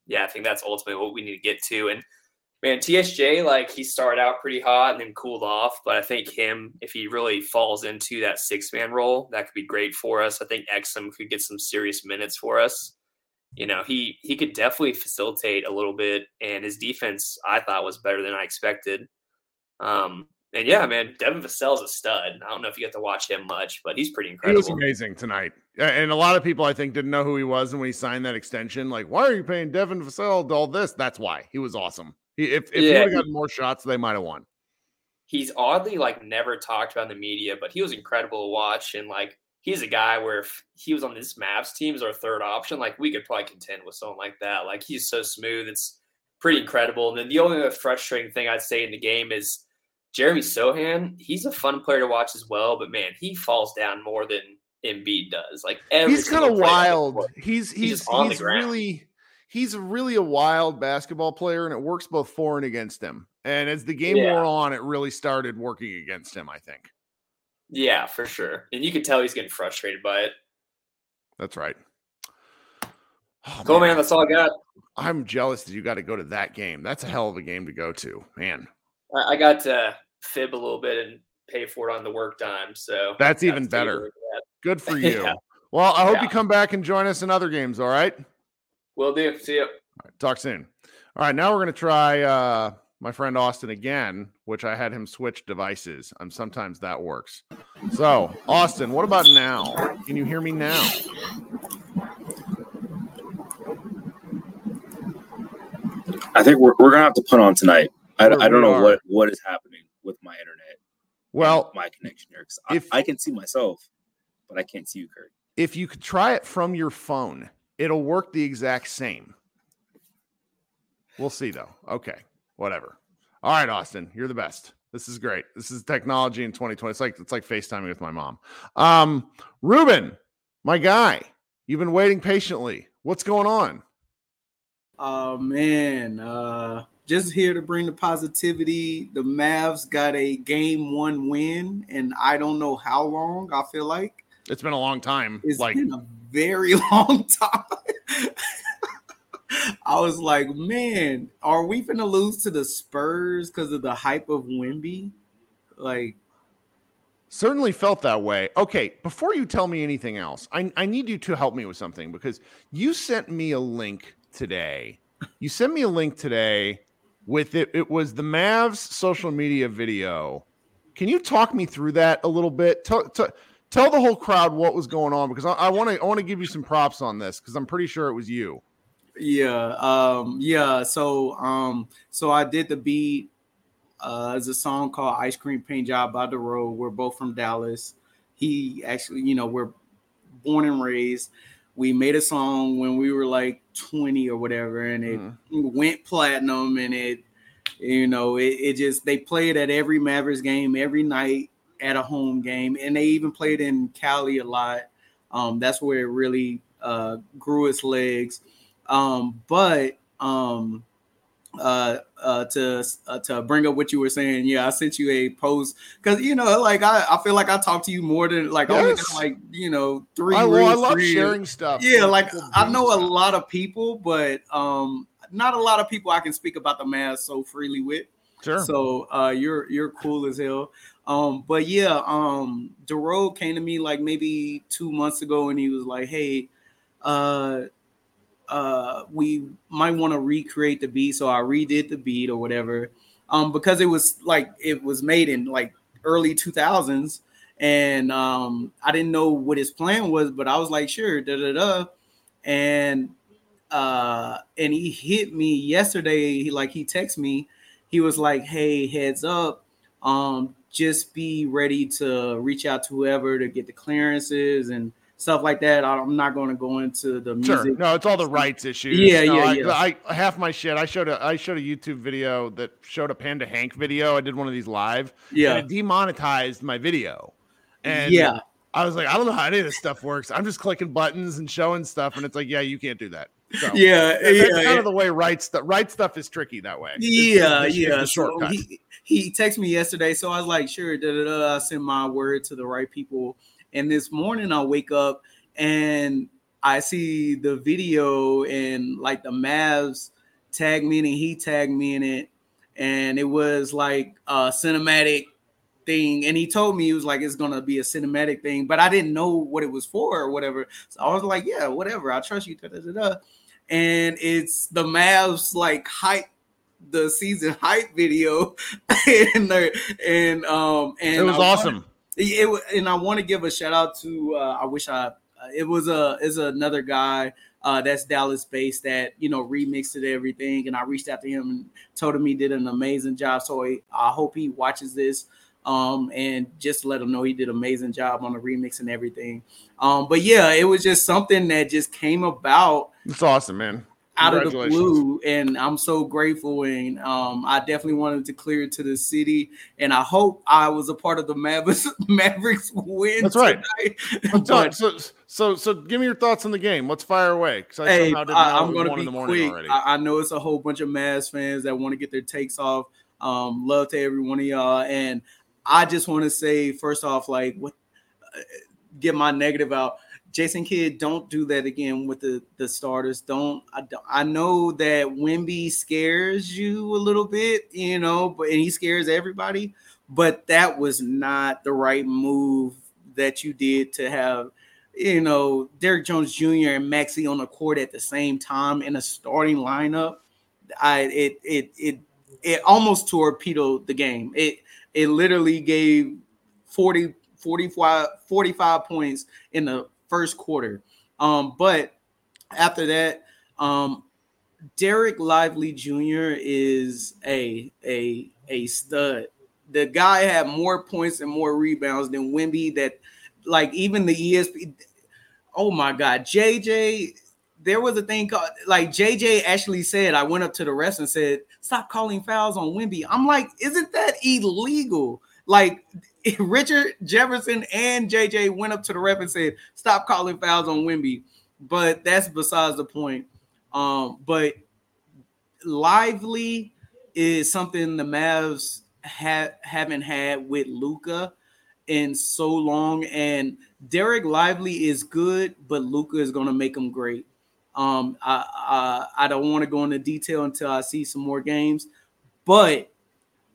yeah, I think that's ultimately what we need to get to. And man, TSJ, like he started out pretty hot and then cooled off. But I think him, if he really falls into that six man role, that could be great for us. I think Exum could get some serious minutes for us. You know, he he could definitely facilitate a little bit, and his defense I thought was better than I expected. Um, and yeah, man, Devin Vassell's a stud. I don't know if you get to watch him much, but he's pretty incredible. He was amazing tonight, and a lot of people I think didn't know who he was, and when he signed that extension, like, why are you paying Devin Vassell all this? That's why he was awesome. He, if if he Yeah, would have gotten more shots, they might have won. he's oddly like never talked about in the media, but he was incredible to watch. And like he's a guy where if he was on this Mavs team as our third option, like we could probably contend with someone like that. Like he's so smooth, it's pretty incredible. And then the only frustrating thing I'd say in the game is Jeremy Sochan. He's a fun player to watch as well, but man, he falls down more than Embiid does. Like he's kind of play on the wild. He's He's he's he's really he's really a wild basketball player, and it works both for and against him. And as the game Yeah. wore on, it really started working against him. I think Yeah, for sure. And you can tell he's getting frustrated by it. that's right. Oh, Cool, man. That's all I got. I'm jealous that you got to go to that game. That's a hell of a game to go to, man. I I got to fib a little bit and pay for it on the work time. So That's even to take a better. that. Good for [laughs] you. Yeah. Well, I hope Yeah. you come back and join us in other games. All right. Will do. See you. All right, talk soon. All right, now we're gonna try uh my friend Austin again, which I had him switch devices. And sometimes that works. So, Austin, what about now? Can you hear me now? I think we're, we're gonna have to put on tonight. I, I don't know are. what what is happening with my internet. Well, my connection here because if- I, I can see myself, but I can't see you, Kirk. if you could try it from your phone, it'll work the exact same. We'll see though. Okay, whatever. All right, Austin, you're the best. This is great. This is technology in 2020. It's like it's like FaceTiming with my mom. Um, Ruben, my guy, you've been waiting patiently. What's going on? Oh man, uh just here to bring the positivity. The Mavs got a game one win, and I don't know how long. I feel like It's been a long time. it's like been a very [laughs] long time. I was like, man, are we gonna lose to the Spurs because of the hype of Wimby? Like, certainly felt that way. Okay, before you tell me anything else, I, I need you to help me with something because you sent me a link today. You sent me a link today with it. It was the Mavs social media video. Can you talk me through that a little bit? Tell, tell, tell the whole crowd what was going on because I want to I want to give you some props on this because I'm pretty sure it was you. Yeah, um, yeah. So, um, so I did the beat. Uh, it's a song called "Ice Cream Paint Job" by Dorrough. We're both from Dallas. He actually, you know, we're born and raised. We made a song when we were like 20 or whatever, and it went platinum. And it, you know, it, it just they played at every Mavericks game every night at a home game, and they even played in Cali a lot. Um, that's where it really uh, grew its legs. Um, but um, uh, uh, to uh, to bring up what you were saying, yeah, I sent you a post because you know, like I, I feel like I talk to you more than like only Yes. got, like you know three. I, well, I love friends. sharing stuff. Yeah, like I doing know a lot of people, but um, not a lot of people I can speak about the Mavs so freely with. Sure. So uh, you're you're cool as hell. Um, but yeah, um, came to me like maybe two months ago, and he was like, "Hey, uh, uh, we might want to recreate the beat. So I redid the beat or whatever, um, because it was like it was made in like early 2000s, and um, I didn't know what his plan was, but I was like, sure, da da da, and uh, and he hit me yesterday. He like he texted me. He was like, hey, heads up, um, just be ready to reach out to whoever to get the clearances and stuff like that. I'm not going to go into the music. Sure. No, it's all the rights issues. Yeah, No, yeah, I, yeah. I, half my shit. I showed a I showed a YouTube video that showed a Panda Hank video. I did one of these live. Yeah. And it demonetized my video. And Yeah. I was like, I don't know how any of this stuff works. I'm just clicking buttons and showing stuff, and it's like, yeah, you can't do that. So Yeah, that's yeah, kind yeah. of the way right stuff. Right stuff is tricky that way. It's- Yeah, it's it's yeah. So he he texted me yesterday, so I was like, sure, da, da, da. I sent my word to the right people. And this morning I wake up and I see the video and like the Mavs tag me in it, he tagged me in it, and it was like a cinematic thing. And he told me he was like, it's gonna be a cinematic thing, but I didn't know what it was for or whatever. So I was like, yeah, whatever. I trust you. Da, da, da. And it's the Mavs like hype the season hype video [laughs] and they're- and um and It was I wanna- awesome. it, wa- and I want to give a shout out to uh, I wish I uh, it was a is another guy uh, that's Dallas based that you know remixed it everything and I reached out to him and told him he did an amazing job so I, I hope he watches this um and just let him know he did an amazing job on the remix and everything um but yeah it was just something that just came about It's awesome, man. Out of the blue and i'm so grateful and um, i definitely wanted to clear it to the city and i hope i was a part of the mavericks [laughs] mavericks win That's right. tonight. [laughs] But so, so, so, give me your thoughts on the game. Let's fire away. Because I hey somehow didn't I, am one be in the morning quick already. I, I know it's a whole bunch of Mavs fans that want to get their takes off um, love to every one of y'all and i just want to say first off like what uh, get my negative out Jason Kidd, don't do that again with the the starters. Don't I, I know that Wimby scares you a little bit, you know, but and he scares everybody. But that was not the right move that you did to have, you know, Derrick Jones Jr. and Maxi on the court at the same time in a starting lineup. I it it it it almost torpedoed the game. It it literally gave 40 45 45 points in the first quarter. Um, but after that, um, Dereck Lively Jr. is a a a stud. The guy had more points and more rebounds than Wimby. That like even the ESP. Oh my God, JJ. There was a thing called like JJ actually said. I went up to the rest and said, "Stop calling fouls on Wimby." I'm like, isn't that illegal? Like [laughs] Richard Jefferson and JJ went up to the ref and said, "Stop calling fouls on Wimby." But that's besides the point. Um, but lively is something the Mavs ha- haven't had with Luka in so long, and Dereck Lively is good, but Luka is going to make him great. Um, I I, I don't want to go into detail until I see some more games, but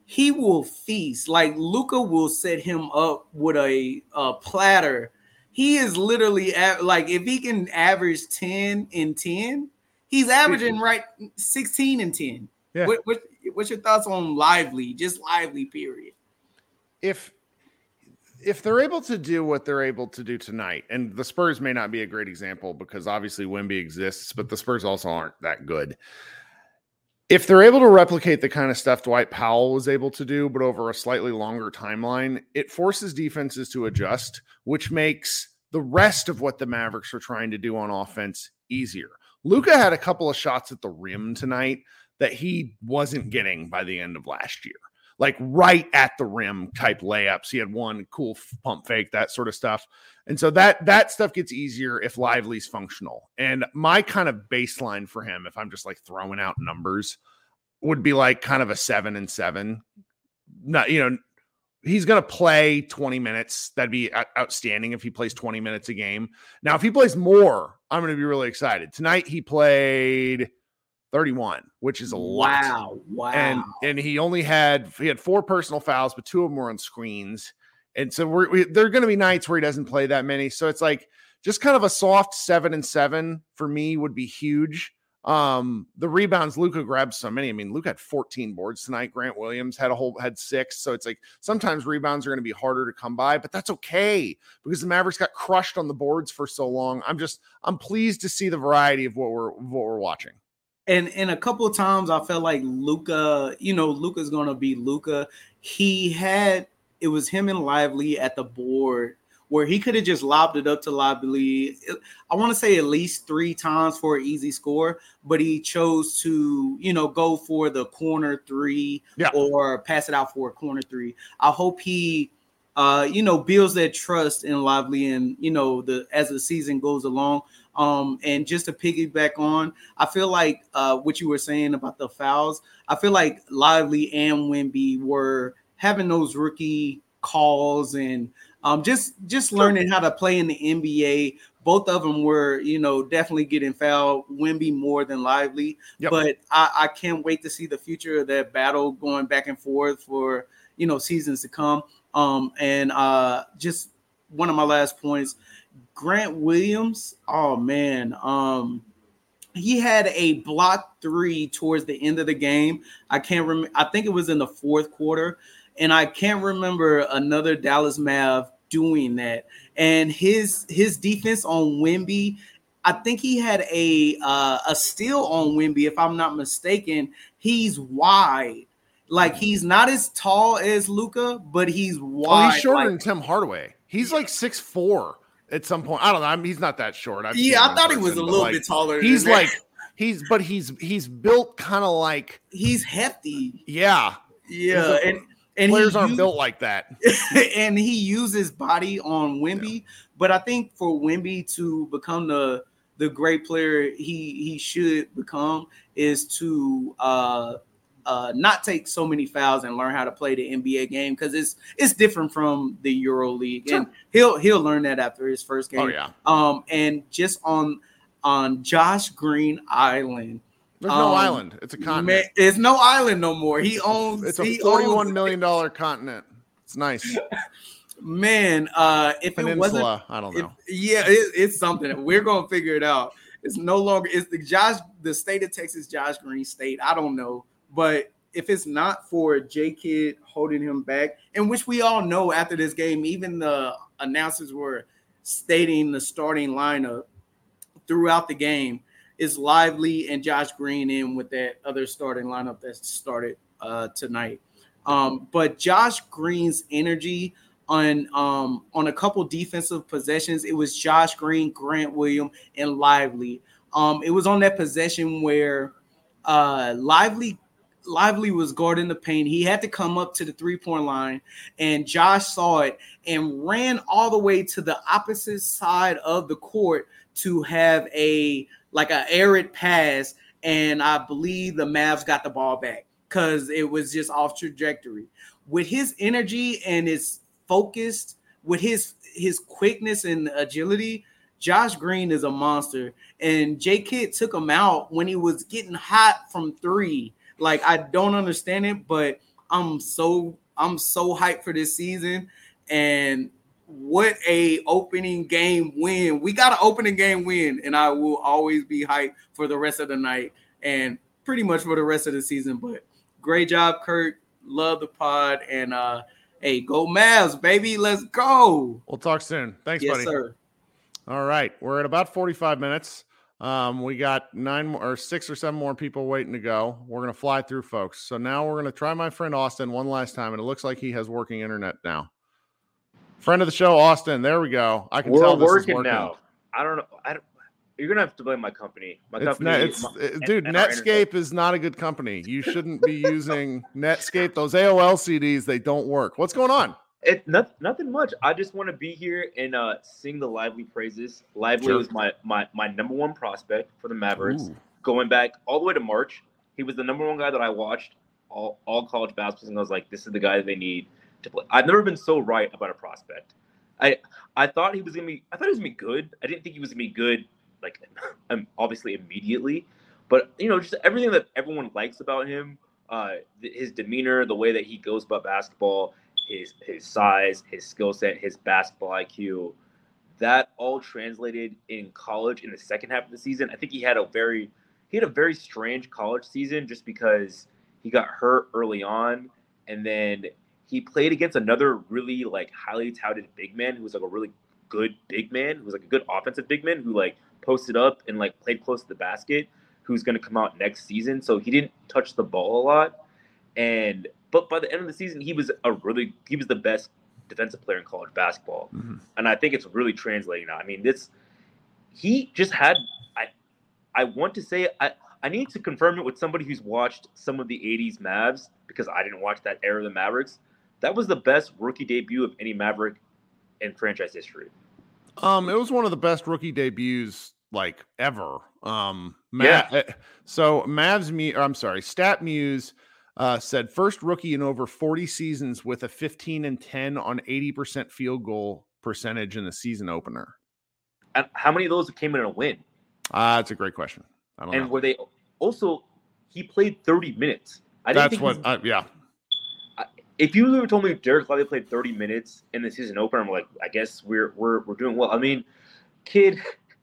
he will feast. Like Luka will set him up with a, a platter. He is literally at, like if he can average 10 and 10, he's averaging right 16 and 10. Yeah. What, what what's your thoughts on lively? Just lively, period. if if they're able to do what they're able to do tonight, and the Spurs may not be a great example because obviously Wimby exists, but the Spurs also aren't that good. If they're able to replicate the kind of stuff Dwight Powell was able to do, but over a slightly longer timeline, it forces defenses to adjust, which makes the rest of what the Mavericks are trying to do on offense easier. Luka had a couple of shots at the rim tonight that he wasn't getting by the end of last year like right at the rim type layups. He had one cool pump fake, that sort of stuff. And so that that stuff gets easier if Lively's functional. And my kind of baseline for him, if I'm just like throwing out numbers, would be like kind of a seven and seven. Not you know, he's going to play 20 minutes. That'd be outstanding if he plays 20 minutes a game. Now, if he plays more, I'm going to be really excited. Tonight he played 31, which is a lot Wow. Wow. and and he only had he had four personal fouls, but two of them were on screens. And so we're, we, there are going to be nights where he doesn't play that many. So it's like just kind of a soft seven and seven for me would be huge. Um, the rebounds, Luka grabbed so many. I mean, Luka had 14 boards tonight. Grant Williams had a whole had six. So it's like sometimes rebounds are going to be harder to come by, but that's okay because the Mavericks got crushed on the boards for so long. I'm just I'm pleased to see the variety of what we're what we're watching. And and a couple of times I felt like Luka, you know, Luka's gonna be Luka. He had it was him and Lively at the board where he could have just lobbed it up to Lively. I want to say at least three times for an easy score, but he chose to, you know, go for the corner three Yeah. or pass it out for a corner three. I hope he, uh, you know, builds that trust in Lively and you know the as the season goes along. Um, and just to piggyback on, I feel like uh, what you were saying about the fouls. I feel like Lively and Wimby were having those rookie calls and um, just just learning how to play in the NBA. Both of them were, you know, definitely getting fouled. Wimby more than Lively, Yep. but I, I can't wait to see the future of that battle going back and forth for you know seasons to come. Um, and uh, just one of my last points, Grant Williams. Oh man, um, he had a block three towards the end of the game. I can't remember. I think it was in the fourth quarter, and I can't remember another Dallas Mav doing that. And his his defense on Wimby, I think he had a uh, a steal on Wimby, if I'm not mistaken. He's wide. Like he's not as tall as Luka, but he's Oh, wide. he's shorter like- than Tim Hardaway. He's like six four at some point. I don't know. I mean, he's not that short. I've yeah, I thought he was a little like, bit taller. He's like he's, but he's he's built kind of like he's hefty. yeah. Yeah, and and Players aren't used- built like that. [laughs] and he uses body on Wimby. But I think for Wimby to become the the great player he he should become is to uh uh not take so many fouls and learn how to play the NBA game because it's it's different from the Euro League. And he'll he'll learn that after his first game. Oh yeah. Um and just on on Josh Green Island. There's no um, island. It's a Man, continent. it's no island no more. He owns It's a forty-one owns- million dollar continent. It's nice. [laughs] man. Uh if it wasn't I don't If- know. yeah, it, it's something. We're gonna figure it out. It's no longer it's the Josh, the state of Texas, Josh Green State. I don't know, but if it's not for J Kidd holding him back, and which we all know after this game, even the announcers were stating the starting lineup throughout the game is Lively and Josh Green in with that other starting lineup that started uh, tonight. Um, but Josh Green's energy on um, on a couple defensive possessions, it was Josh Green, Grant William, and Lively. Um, it was on that possession where uh, Lively Lively was guarding the paint. He had to come up to the three point line, and Josh saw it and ran all the way to the opposite side of the court to have a like a arid pass. And I believe the Mavs got the ball back because it was just off trajectory. With his energy and his focused, with his his quickness and agility, Josh Green is a monster. And J Kidd took him out when he was getting hot from three. Like I don't understand it, but I'm so I'm so hyped for this season. And what a opening game win. We got an opening game win, and I will always be hyped for the rest of the night and pretty much for the rest of the season. But great job, Kirk. Love the pod. And uh hey, go Mavs, baby. Let's go. We'll talk soon. Thanks, yes, buddy. sir. All right, we're at about 45 minutes. Um, we got nine more, or six or seven more people waiting to go. We're gonna fly through, folks. So now we're gonna try my friend Austin one last time, and it looks like he has working internet now. Friend of the show, Austin. There we go. I can We're tell this working, is working now. I don't know. I don't, you're gonna have to blame my company. My It's, company. not, it's my- and- dude. and our. Netscape is not a good company. You shouldn't be using [laughs] Netscape. Those AOL CDs they don't work. What's going on? It not, nothing much. I just want to be here and uh, sing the Lively praises. Lively Sure. was my, my my number one prospect for the Mavericks. Ooh. Going back all the way to March, he was the number one guy that I watched all, all college basketball, and I was like, this is the guy that they need to play. I've never been so right about a prospect. I I thought he was gonna be. I thought he was gonna be good. I didn't think he was gonna be good, like [laughs] um, obviously immediately, but you know, just everything that everyone likes about him, uh, his demeanor, the way that he goes about basketball, his his size, his skill set, his basketball IQ. that all translated in college in the second half of the season. I think he had a very he had a very strange college season just because he got hurt early on and then he played against another really like highly touted big man who was like a really good big man who was like a good offensive big man who like posted up and like played close to the basket who's going to come out next season. So he didn't touch the ball a lot. And but by the end of the season he was a really he was the best defensive player in college basketball. Mm-hmm. and i think it's really translating now. I mean this he just had i i want to say i i need to confirm it with somebody who's watched some of the 80s mavs because i didn't watch that era of the mavericks that was the best rookie debut of any maverick in franchise history Um, it was one of the best rookie debuts like ever. Um, Yeah. uh, So Mavs, me, I'm sorry, StatMuse uh, said first rookie in over 40 seasons with a 15 and 10 on 80% field goal percentage in the season opener. and how many of those came in a win Ah, that's a great question. I don't and know. were they also he played 30 minutes i didn't That's think what. Uh, yeah. If you told me Dereck Lively played 30 minutes in the season opener, I'm like, I guess we're we're we're doing well. I mean, Kidd,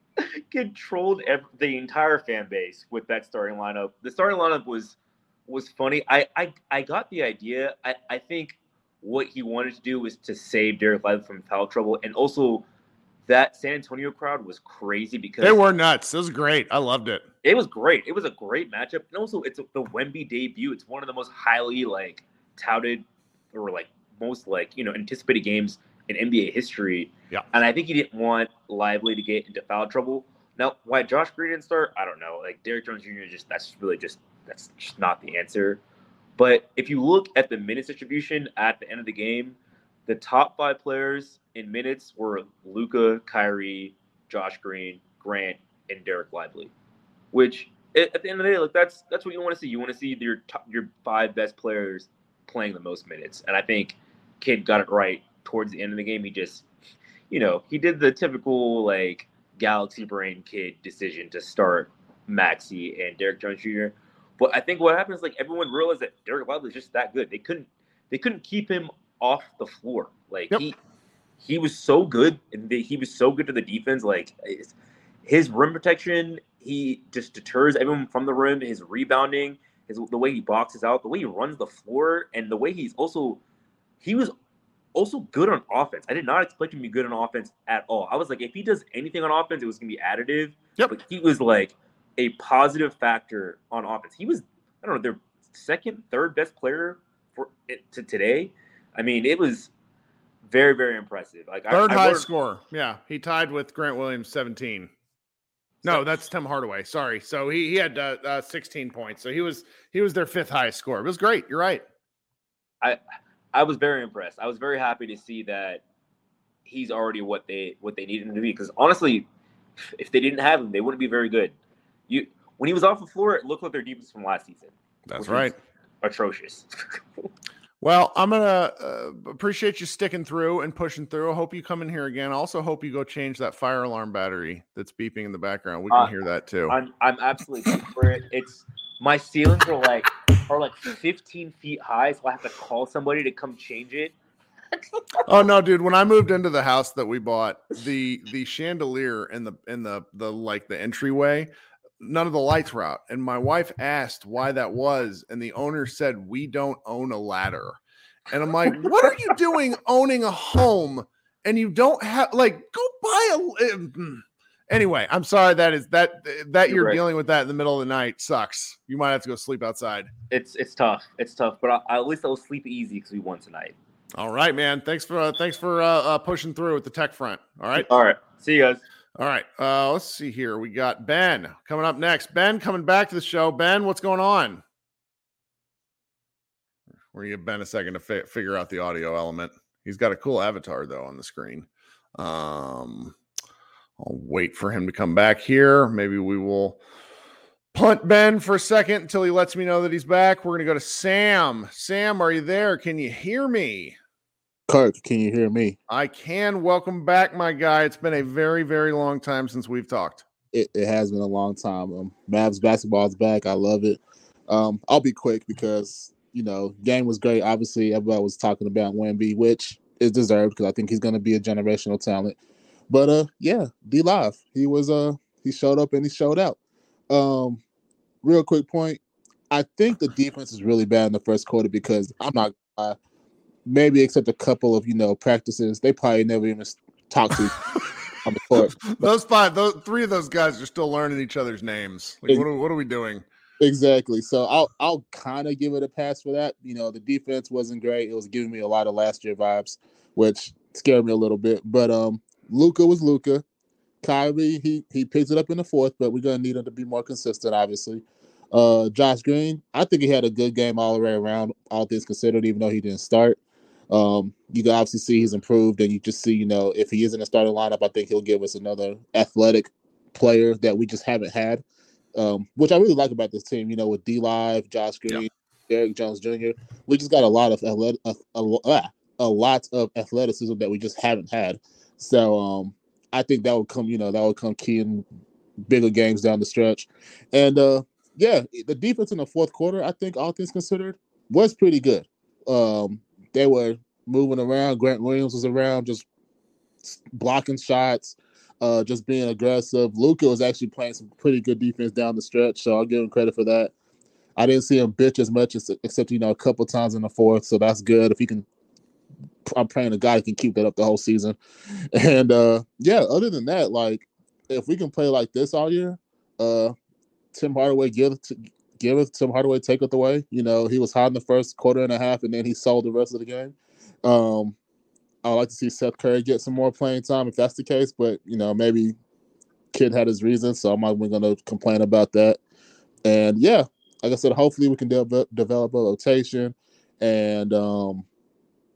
[laughs] Kidd trolled ev- the entire fan base with that starting lineup. The starting lineup was was funny. I I, I got the idea. I, I think what he wanted to do was to save Dereck Lively from foul trouble, and also that San Antonio crowd was crazy because They were nuts. It was great. I loved it. it was great. It was a great matchup, and also it's the Wemby debut. It's one of the most highly like touted or like most like you know anticipated games in NBA history. Yeah. and I think he didn't want Lively to get into foul trouble. Now, why Josh Green didn't start, I don't know. Like Derrick Jones Jr. just that's really just that's just not the answer. But if you look at the minutes distribution at the end of the game, the top five players in minutes were Luka, Kyrie, Josh Green, Grant, and Dereck Lively which at, at the end of the day, like that's that's what you want to see. You want to see your top, your five best players playing the most minutes, and I think Kidd got it right towards the end of the game. He just, you know, he did the typical like galaxy brain Kidd decision to start Maxi and Derrick Jones Jr. But I think what happened is like everyone realized that Dereck Lively is just that good. They couldn't they couldn't keep him off the floor. Like Yep. he he was so good and he was so good to the defense. Like his rim protection, he just deters everyone from the rim. His rebounding, his the way he boxes out, the way he runs the floor, and the way he's also he was also good on offense. I did not expect him to be good on offense at all. I was like, if he does anything on offense, it was gonna be additive. Yep. But he was like a positive factor on offense. He was, I don't know, their second, third best player for it to today. I mean, it was very, very impressive. Like Third I, I high wrote- score. Yeah, he tied with Grant Williams, 17. No, that's Tim Hardaway. Sorry. So he he had uh, uh, 16 points. So he was he was their fifth highest score. It was great. You're right. I I was very impressed. I was very happy to see that he's already what they what they needed him to be. Because honestly, if they didn't have him, they wouldn't be very good. You when he was off the floor, it looked like their defense from last season. That's right. Atrocious. [laughs] Well, I'm gonna uh, appreciate you sticking through and pushing through. I hope you come in here again. I also hope you go change that fire alarm battery that's beeping in the background. We can Uh, hear that too. I'm I'm absolutely for it. It's my ceilings are like are like 15 feet high, so I have to call somebody to come change it. Oh no, dude! When I moved into the house that we bought, the the chandelier in the in the the like the entryway, none of the lights were out. And my wife asked why that was, and the owner said, "We don't own a ladder." And I'm like, [laughs] "What are you doing owning a home and you don't have like go buy a?" mm. Anyway, I'm sorry that is that that You're you're right. dealing with that in the middle of the night sucks. You might have to go sleep outside. It's it's tough. It's tough, but I, I, at least I'll sleep easy because we won tonight. All right, man. Thanks for uh, thanks for uh, uh, pushing through with the tech front. All right. All right. See you guys. All right. Uh, let's see here. We got Ben coming up next. Ben coming back to the show. Ben, what's going on? We're gonna give Ben a second to fi- figure out the audio element. He's got a cool avatar though on the screen. Um, I'll wait for him to come back here. Maybe we will punt Ben for a second until he lets me know that he's back. We're gonna go to Sam. Sam, are you there? Can you hear me? Kirk, can you hear me? I can. Welcome back, my guy. It's been a very, very long time since we've talked. It, it has been a long time. Um, Mavs basketball is back. I love it. Um, I'll be quick because you know game was great. Obviously, everybody was talking about Wemby, which is deserved because I think he's going to be a generational talent. But uh, yeah, D Live, he was uh, he showed up and he showed out. Um, real quick point, I think the defense is really bad in the first quarter because I'm not uh, maybe except a couple of you know practices, they probably never even talked to [laughs] on the court. those five, those three of those guys are still learning each other's names. Like, what, are, what are we doing? Exactly. So I'll I'll kind of give it a pass for that. You know, the defense wasn't great. It was giving me a lot of last year vibes, which scared me a little bit. But um, Luka was Luka. Kyrie, he he picks it up in the fourth, but we're gonna need him to be more consistent, obviously. Uh, Josh Green, I think he had a good game all the way around, all things considered, even though he didn't start. Um, you can obviously see he's improved, and you just see, you know, if he is in the starting lineup, I think he'll give us another athletic player that we just haven't had. Um, which I really like about this team, you know, with D Live, Josh Green, Derrick Jones Jr. We just got a lot of athletic, a, a, ah, a lot of athleticism that we just haven't had. So um, I think that would come, you know, that would come key in bigger games down the stretch. And uh, yeah, the defense in the fourth quarter, I think all things considered, was pretty good. Um, they were moving around. Grant Williams was around, just blocking shots, uh, just being aggressive. Luka was actually playing some pretty good defense down the stretch, so I'll give him credit for that. I didn't see him bitch as much as except you know a couple times in the fourth, so that's good. If he can, I'm praying to God can keep that up the whole season. [laughs] And uh, yeah, other than that, like if we can play like this all year, uh, Tim Hardaway give to give it Tim Hardaway take it away. You know, he was hot in the first quarter and a half, and then he sold the rest of the game. Um, I'd like to see Seth Curry get some more playing time if that's the case, but you know, maybe Kidd had his reasons, so I'm not going to complain about that. And yeah, like I said, hopefully we can de- develop a rotation. And um,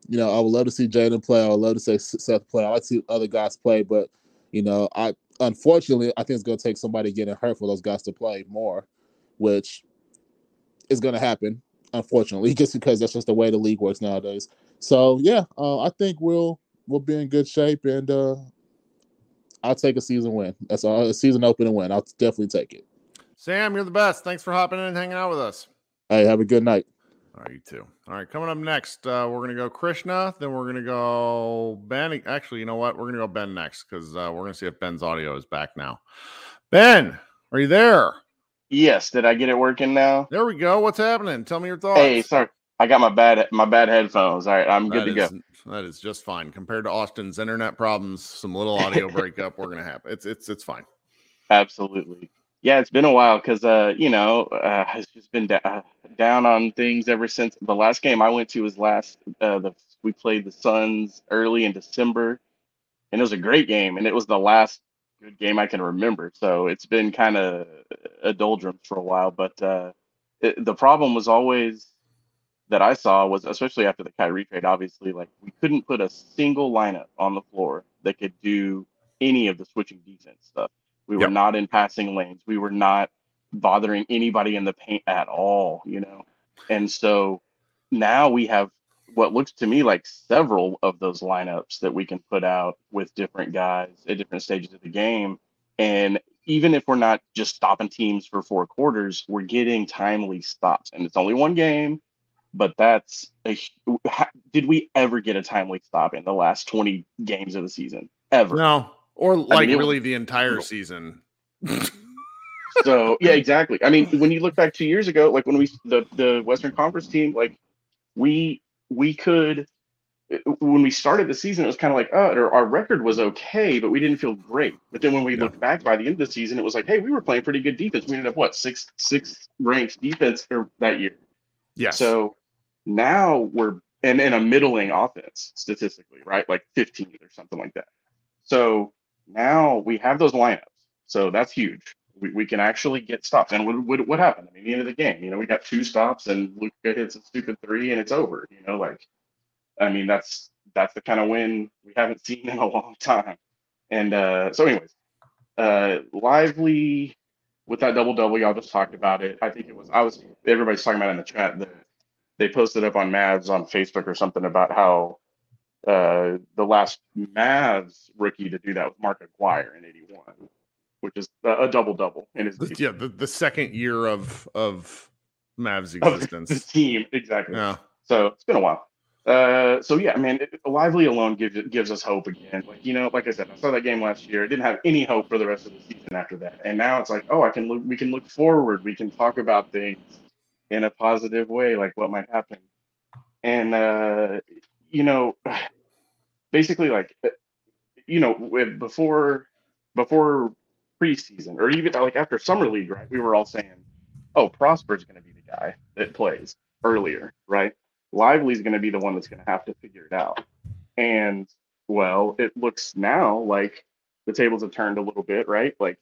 you know, I would love to see Jaden play. I would love to see Seth play. I like to see other guys play, but you know, I unfortunately, I think it's going to take somebody getting hurt for those guys to play more, which is going to happen, unfortunately, [laughs] just because that's just the way the league works nowadays. So yeah, uh, I think we'll we'll be in good shape, and uh, I'll take a season win. That's all, a season opening win. I'll definitely take it. Sam, you're the best. Thanks for hopping in and hanging out with us. Hey, have a good night. All right, you too. All right, coming up next, uh, we're gonna go Krishna. Then we're gonna go Ben. Actually, you know what? We're gonna go Ben next because uh, we're gonna see if Ben's audio is back now. Ben, are you there? Yes. Did I get it working now? There we go. What's happening? Tell me your thoughts. Hey, sorry. I got my bad my bad headphones. All right, I'm good That to is- go. That is just fine compared to Austin's internet problems. Some little audio [laughs] breakup. We're gonna have it's it's it's fine. Absolutely. Yeah, it's been a while because uh, you know, uh, it's just been da- uh, down on things ever since the last game I went to was last. Uh, the we played the Suns early in December, and it was a great game, and it was the last good game I can remember. So it's been kind of a doldrums for a while. But uh, it, the problem was always that I saw was, especially after the Kyrie trade, obviously, like we couldn't put a single lineup on the floor that could do any of the switching defense stuff. We were Yep. not in passing lanes. We were not bothering anybody in the paint at all, you know. And so now we have what looks to me like several of those lineups that we can put out with different guys at different stages of the game. And even if we're not just stopping teams for four quarters, we're getting timely stops. And it's only one game, but that's a, did we ever get a timely stop in the last 20 games of the season? Ever? No, or like it was really the entire brutal. season. [laughs] So yeah, exactly. I mean, when you look back two years ago, like when we the the Western Conference team, like we we could when we started the season, it was kind of like, oh, our- record was okay, but we didn't feel great. But then when we looked back by the end of the season, it was like, hey, we were playing pretty good defense. We ended up what six six ranked defense er, that year. Yeah. So now we're and in a middling offense statistically, right? Like 15th or something like that. So now we have those lineups. So that's huge. We, we can actually get stops. And what, what, what happened? I mean, the end of the game, you know, we got two stops and Luka hits a stupid three and it's over. You know, like, I mean, that's that's the kind of win we haven't seen in a long time. And uh, so, anyways, uh, lively with that double double. Y'all just talked about it. I think it was I was everybody's talking about it in the chat. The, they posted up on Mavs on Facebook or something about how uh, the last Mavs rookie to do that was Mark Aguirre in '81, which is a, double double in his The- yeah, the, the second year of of Mavs of existence. the [laughs] team exactly. Yeah. So it's been a while. Uh, so yeah, man, it, Lively alone gives gives us hope again. Like you know, like I said, I saw that game last year. I didn't have any hope for the rest of the season after that, and now it's like, oh, I can look. We can look forward. We can talk about things in a positive way, like what might happen. And uh, you know, [sighs] basically, like uh, you know, before before preseason or even like after summer league, right? We were all saying, oh, Prosper's going to be the guy that plays earlier, right? Lively's going to be the one that's going to have to figure it out. And well, it looks now like the tables have turned a little bit, right? Like,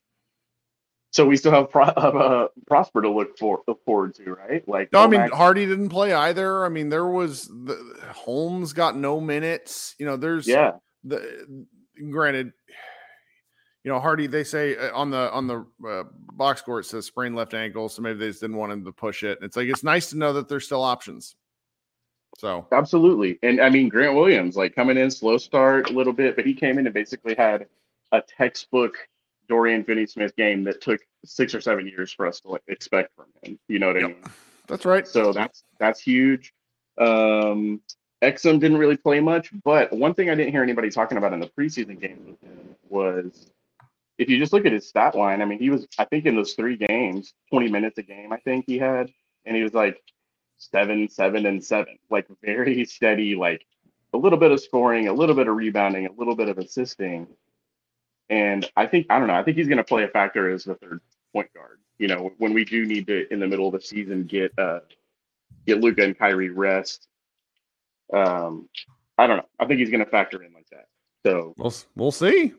so we still have Pro- [laughs] uh, Prosper to look for look forward to, right? Like, No, I mean Hardy didn't play either. I mean, there was the Holmes got no minutes. You know, there's yeah, the granted, you know, Hardy. They say uh, on the on the uh, box score it says sprained left ankle, so maybe they just didn't want him to push it. It's like it's nice to know that there's still options. So Absolutely. And I mean, Grant Williams, like coming in slow start a little bit, but he came in and basically had a textbook Dorian Finney Smith game that took six or seven years for us to like, expect from him. You know what I mean? that's right. So that's that's huge. Um, Exum didn't really play much, but one thing I didn't hear anybody talking about in the preseason him was if you just look at his stat line, I mean, he was, I think, in those three games, 20 minutes a game, I think he had, and he was like seven, seven, and seven, like very [laughs] steady, like a little bit of scoring, a little bit of rebounding, a little bit of assisting. And I think, I don't know, I think he's going to play a factor as the third point guard. You know, when we do need to, in the middle of the season, get, uh, get Luka and Kyrie rest. Um, I don't know. I think he's going to factor in like that. So we'll we'll see.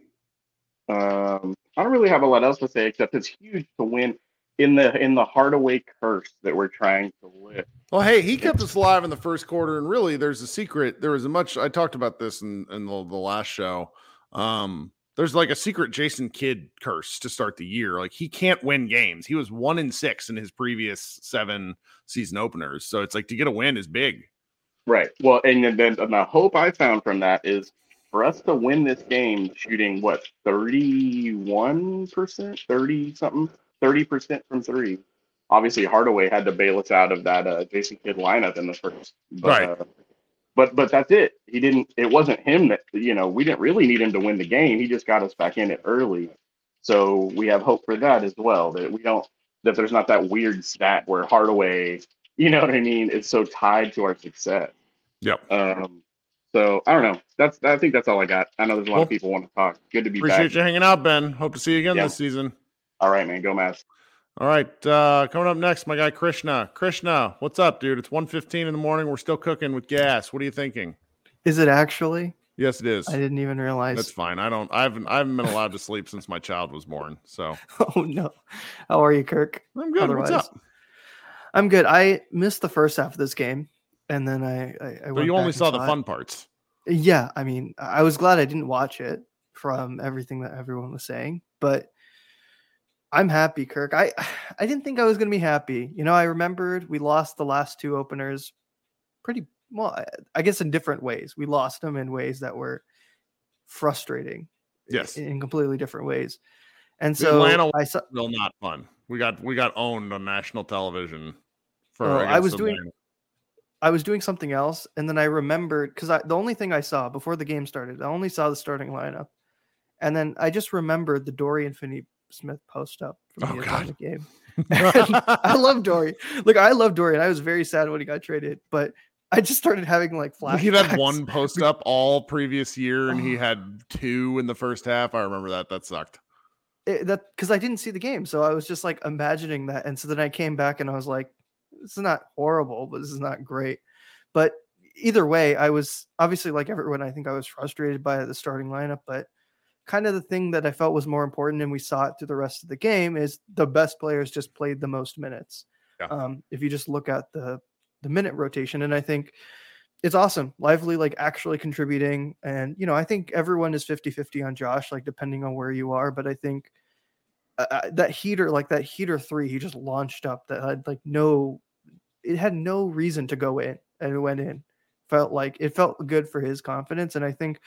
Um, I don't really have a lot else to say except it's huge to win in the in the Hardaway curse that we're trying to lift. Well, hey, he kept us alive in the first quarter, and really, there's a secret. There was a much. I talked about this in in the, the last show. Um, there's like a secret Jason Kidd curse to start the year. Like he can't win games. He was one in six in his previous seven season openers. So it's like to get a win is big. Right. Well, and then then the hope I found from that is for us to win this game shooting what 31%, 30 something, 30% from three. Obviously Hardaway had to bail us out of that uh, Jason Kidd lineup in the first. But, Right. uh, but but that's it. He didn't it wasn't him that you know, we didn't really need him to win the game. He just got us back in it early. So we have hope for that as well. That we don't that there's not that weird stat where Hardaway, you know what I mean, it's so tied to our success. Yep. Um, so I don't know. That's I think that's all I got. I know there's a lot Well, of people want to talk. Good to be Appreciate back. you hanging out, Ben. Hope to see you again Yeah. this season. All right, man. Go Mavs. All right, uh, coming up next, my guy Krishna. Krishna, what's up, dude? It's 1.15 in the morning. We're still cooking with gas. What are you thinking? Is it actually? Yes, it is. I didn't even realize. That's fine. I don't. I haven't. I haven't been allowed to sleep since my child was born. So [laughs] Oh no. How are you, Kirk? I'm good. What's up? I'm good. I missed the first half of this game, and then I. I, I you only saw the it. fun parts. Yeah, I mean, I was glad I didn't watch it from everything that everyone was saying, but I'm happy, Kirk. I [sighs] I didn't think I was going to be happy. You know, I remembered we lost the last two openers pretty well, I- guess in different ways. We lost them in ways that were frustrating. Yes. In completely different ways. And so Atlanta I saw Still not fun. We got we got owned on national television. For Oh, I was doing Atlanta. I was doing something else, and then I remembered because the only thing I saw before the game started, I only saw the starting lineup, and then I just remembered the Dorian Finney-Smith post up from Oh, the God. Atomic game. [laughs] [laughs] I love Dory. Look, I love Dory, and I was very sad when he got traded, but I just started having like flashbacks. He had one [laughs] post up all previous year, and he Oh. had two in the first half. I remember that. That sucked. it, that because I didn't see the game, so I was just like imagining that, and so then I came back and I was like, "This is not horrible, but this is not great." But either way, I was obviously like everyone. I think I was frustrated by the starting lineup, but kind of the thing that I felt was more important, and we saw it through the rest of the game, is the best players just played the most minutes. Yeah. Um, if you just look at the the minute rotation, and I think it's awesome. Lively, like actually contributing. And, you know, I think everyone is 50 50 on Josh, like depending on where you are. But I think uh, uh, that heater, like that heater three, he just launched up that had like no, it had no reason to go in and it went in. Felt like it felt good for his confidence. And I think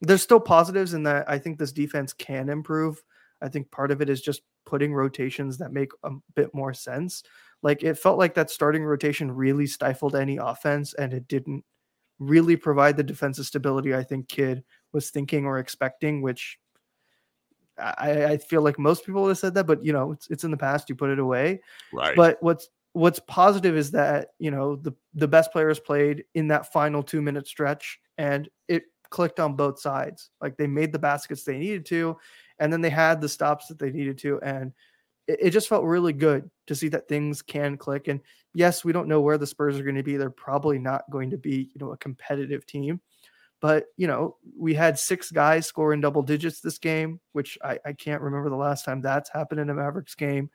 there's still positives in that I think this defense can improve. I think part of it is just putting rotations that make a bit more sense. Like it felt like that starting rotation really stifled any offense and it didn't really provide the defensive stability I think Kidd was thinking or expecting, which I, I feel like most people would have said that, but you know, it's it's in the past. You put it away. Right. But what's what's positive is that you know the the best players played in that final two minute stretch, and it clicked on both sides. Like they made the baskets they needed to, and then they had the stops that they needed to, and it, it just felt really good to see that things can click. And yes, we don't know where the Spurs are going to be. They're probably not going to be you know a competitive team. But you know, we had six guys score in double digits this game, which I, I can't remember the last time that's happened in a Mavericks game.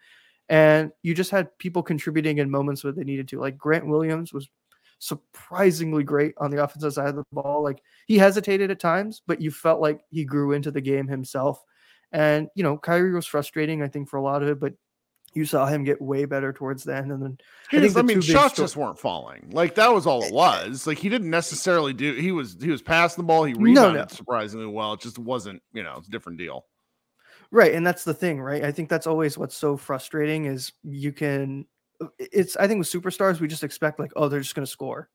And you just had people contributing in moments where they needed to. Like Grant Williams was surprisingly great on the offensive side of the ball. Like he hesitated at times, but you felt like he grew into the game himself. And you know, Kyrie was frustrating, I think, for a lot of it, but you saw him get way better towards the end. And then He I think I mean, shots sto- just weren't falling. Like that was all it eh, eh. was. Like he didn't necessarily do. He was he was passing the ball. He No, rebounded no. surprisingly well. It just wasn't. You know, it's a different deal. Right, and that's the thing, right? I think that's always what's so frustrating is you can uh, it's I think with superstars we just expect like oh they're just going to score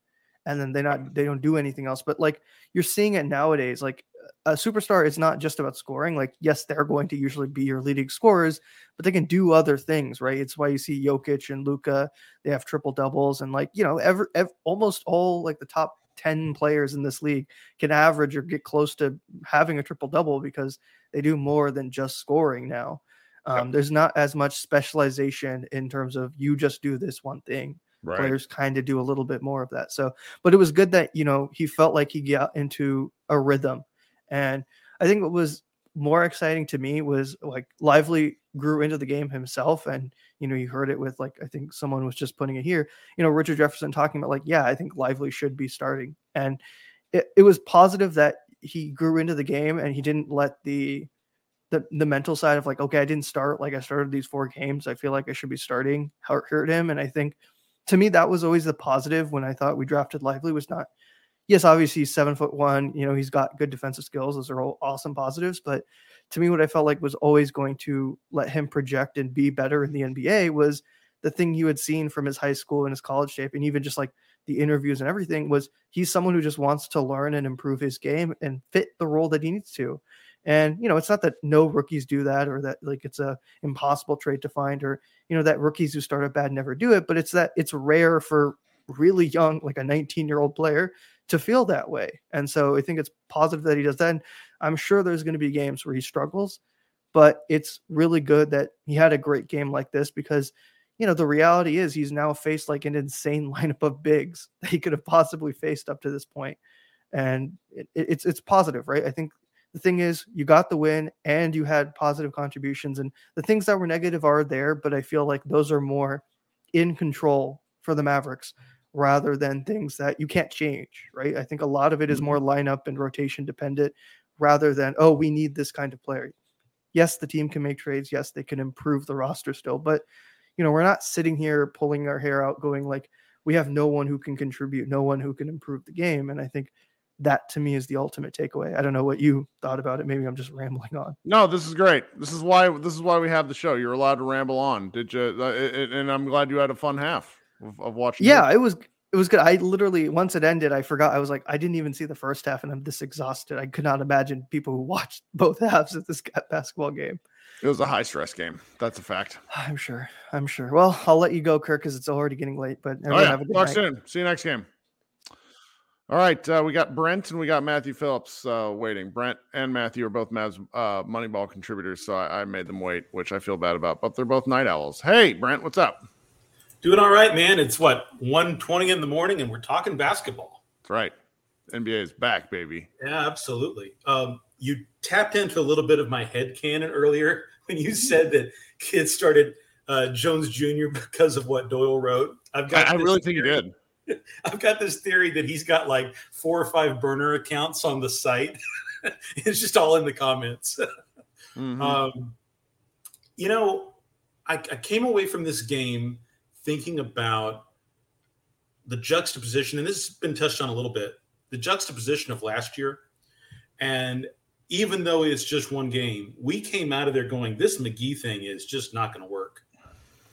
and then they not they don't do anything else but like you're seeing it nowadays like a superstar is not just about scoring like yes they're going to usually be your leading scorers but they can do other things right it's why you see Jokic and Luka they have triple doubles and like you know ever, ev almost all like the top 10 players in this league can average or get close to having a triple double because they do more than just scoring now. Um, there's not as much specialization in terms of you just do this one thing. Right. players kind of do a little bit more of that. So but it was good that you know he felt like he got into a rhythm. And i think what was more exciting to me was like lively grew into the game himself and you know you heard it with like i think someone was just putting it here you know richard jefferson talking about like yeah i think lively should be starting. And it, it was positive that he grew into the game and he didn't let the the the mental side of like okay i didn't start like i started these four games i feel like i should be starting hurt, hurt him. And i think to me that was always the positive when i thought we drafted lively was not yes obviously he's seven foot one you know he's got good defensive skills those are all awesome positives. But to me what i felt like was always going to let him project and be better in the nba was the thing you had seen from his high school and his college shape and even just like the interviews and everything was he's someone who just wants to learn and improve his game and fit the role that he needs to and you know, it's not that no rookies do that or that like it's a impossible trade to find or you know that rookies who start up bad never do it, but it's that it's rare for really young, like a 19 year old player to feel that way. And so I think it's positive that he does that. And I'm sure there's going to be games where he struggles, but it's really good that he had a great game like this because you know the reality is he's now faced like an insane [laughs] lineup of bigs that he could have possibly faced up to this point and it, it's it's positive right? I think the thing is you got the win and you had positive contributions and the things that were negative are there but i feel like those are more in control for the mavericks rather than things that you can't change right? I think a lot of it is mm-hmm. more lineup and rotation dependent rather than oh we need this kind of player. Yes the team can make trades. Yes they can improve the roster still but you know we're not sitting here pulling our hair out going like we have no one who can contribute no one who can improve the game and i think that to me is the ultimate takeaway i don't know what you thought about it maybe i'm just [laughs] rambling on No, this is great. This is why this is why we have the show. You're allowed to ramble on. Did you? Uh, it- and I'm glad you had a fun half of, of watching. yeah it was it was good i literally once it ended i forgot i was like i didn't even see the first half and i'm this exhausted i could not imagine people who [laughs] watched both halves of this basketball game It was a high stress game. That's a fact. i'm sure i'm sure well i'll let you go kirk because it's already getting late but Oh yeah. have a good Talk night. soon. See you next game. All right, uh, we got Brent and we got Matthew Phillips uh, waiting. Brent and Matthew are both Mavs uh, Moneyball contributors, so I, I made them wait, which I feel bad about. But they're both night owls. Hey, Brent, what's up? Doing all right, man. It's what 1.20 in the morning, and we're talking basketball. That's right. NBA is back, baby. Yeah, absolutely. Um, you tapped into a little bit of my head canon earlier when you said that kids started uh, Jones Jr. because of what Doyle wrote. I've got. I, I really think you did. [laughs] I've got this theory that he's got like four or five burner accounts on the site. [laughs] it's just all in the comments. [laughs] Mhm. Um, you know, I, I came away from this game thinking about the juxtaposition, and this has been touched on a little bit the juxtaposition of last year. And even though it's just one game, we came out of there going, this McGee thing is just not going to work.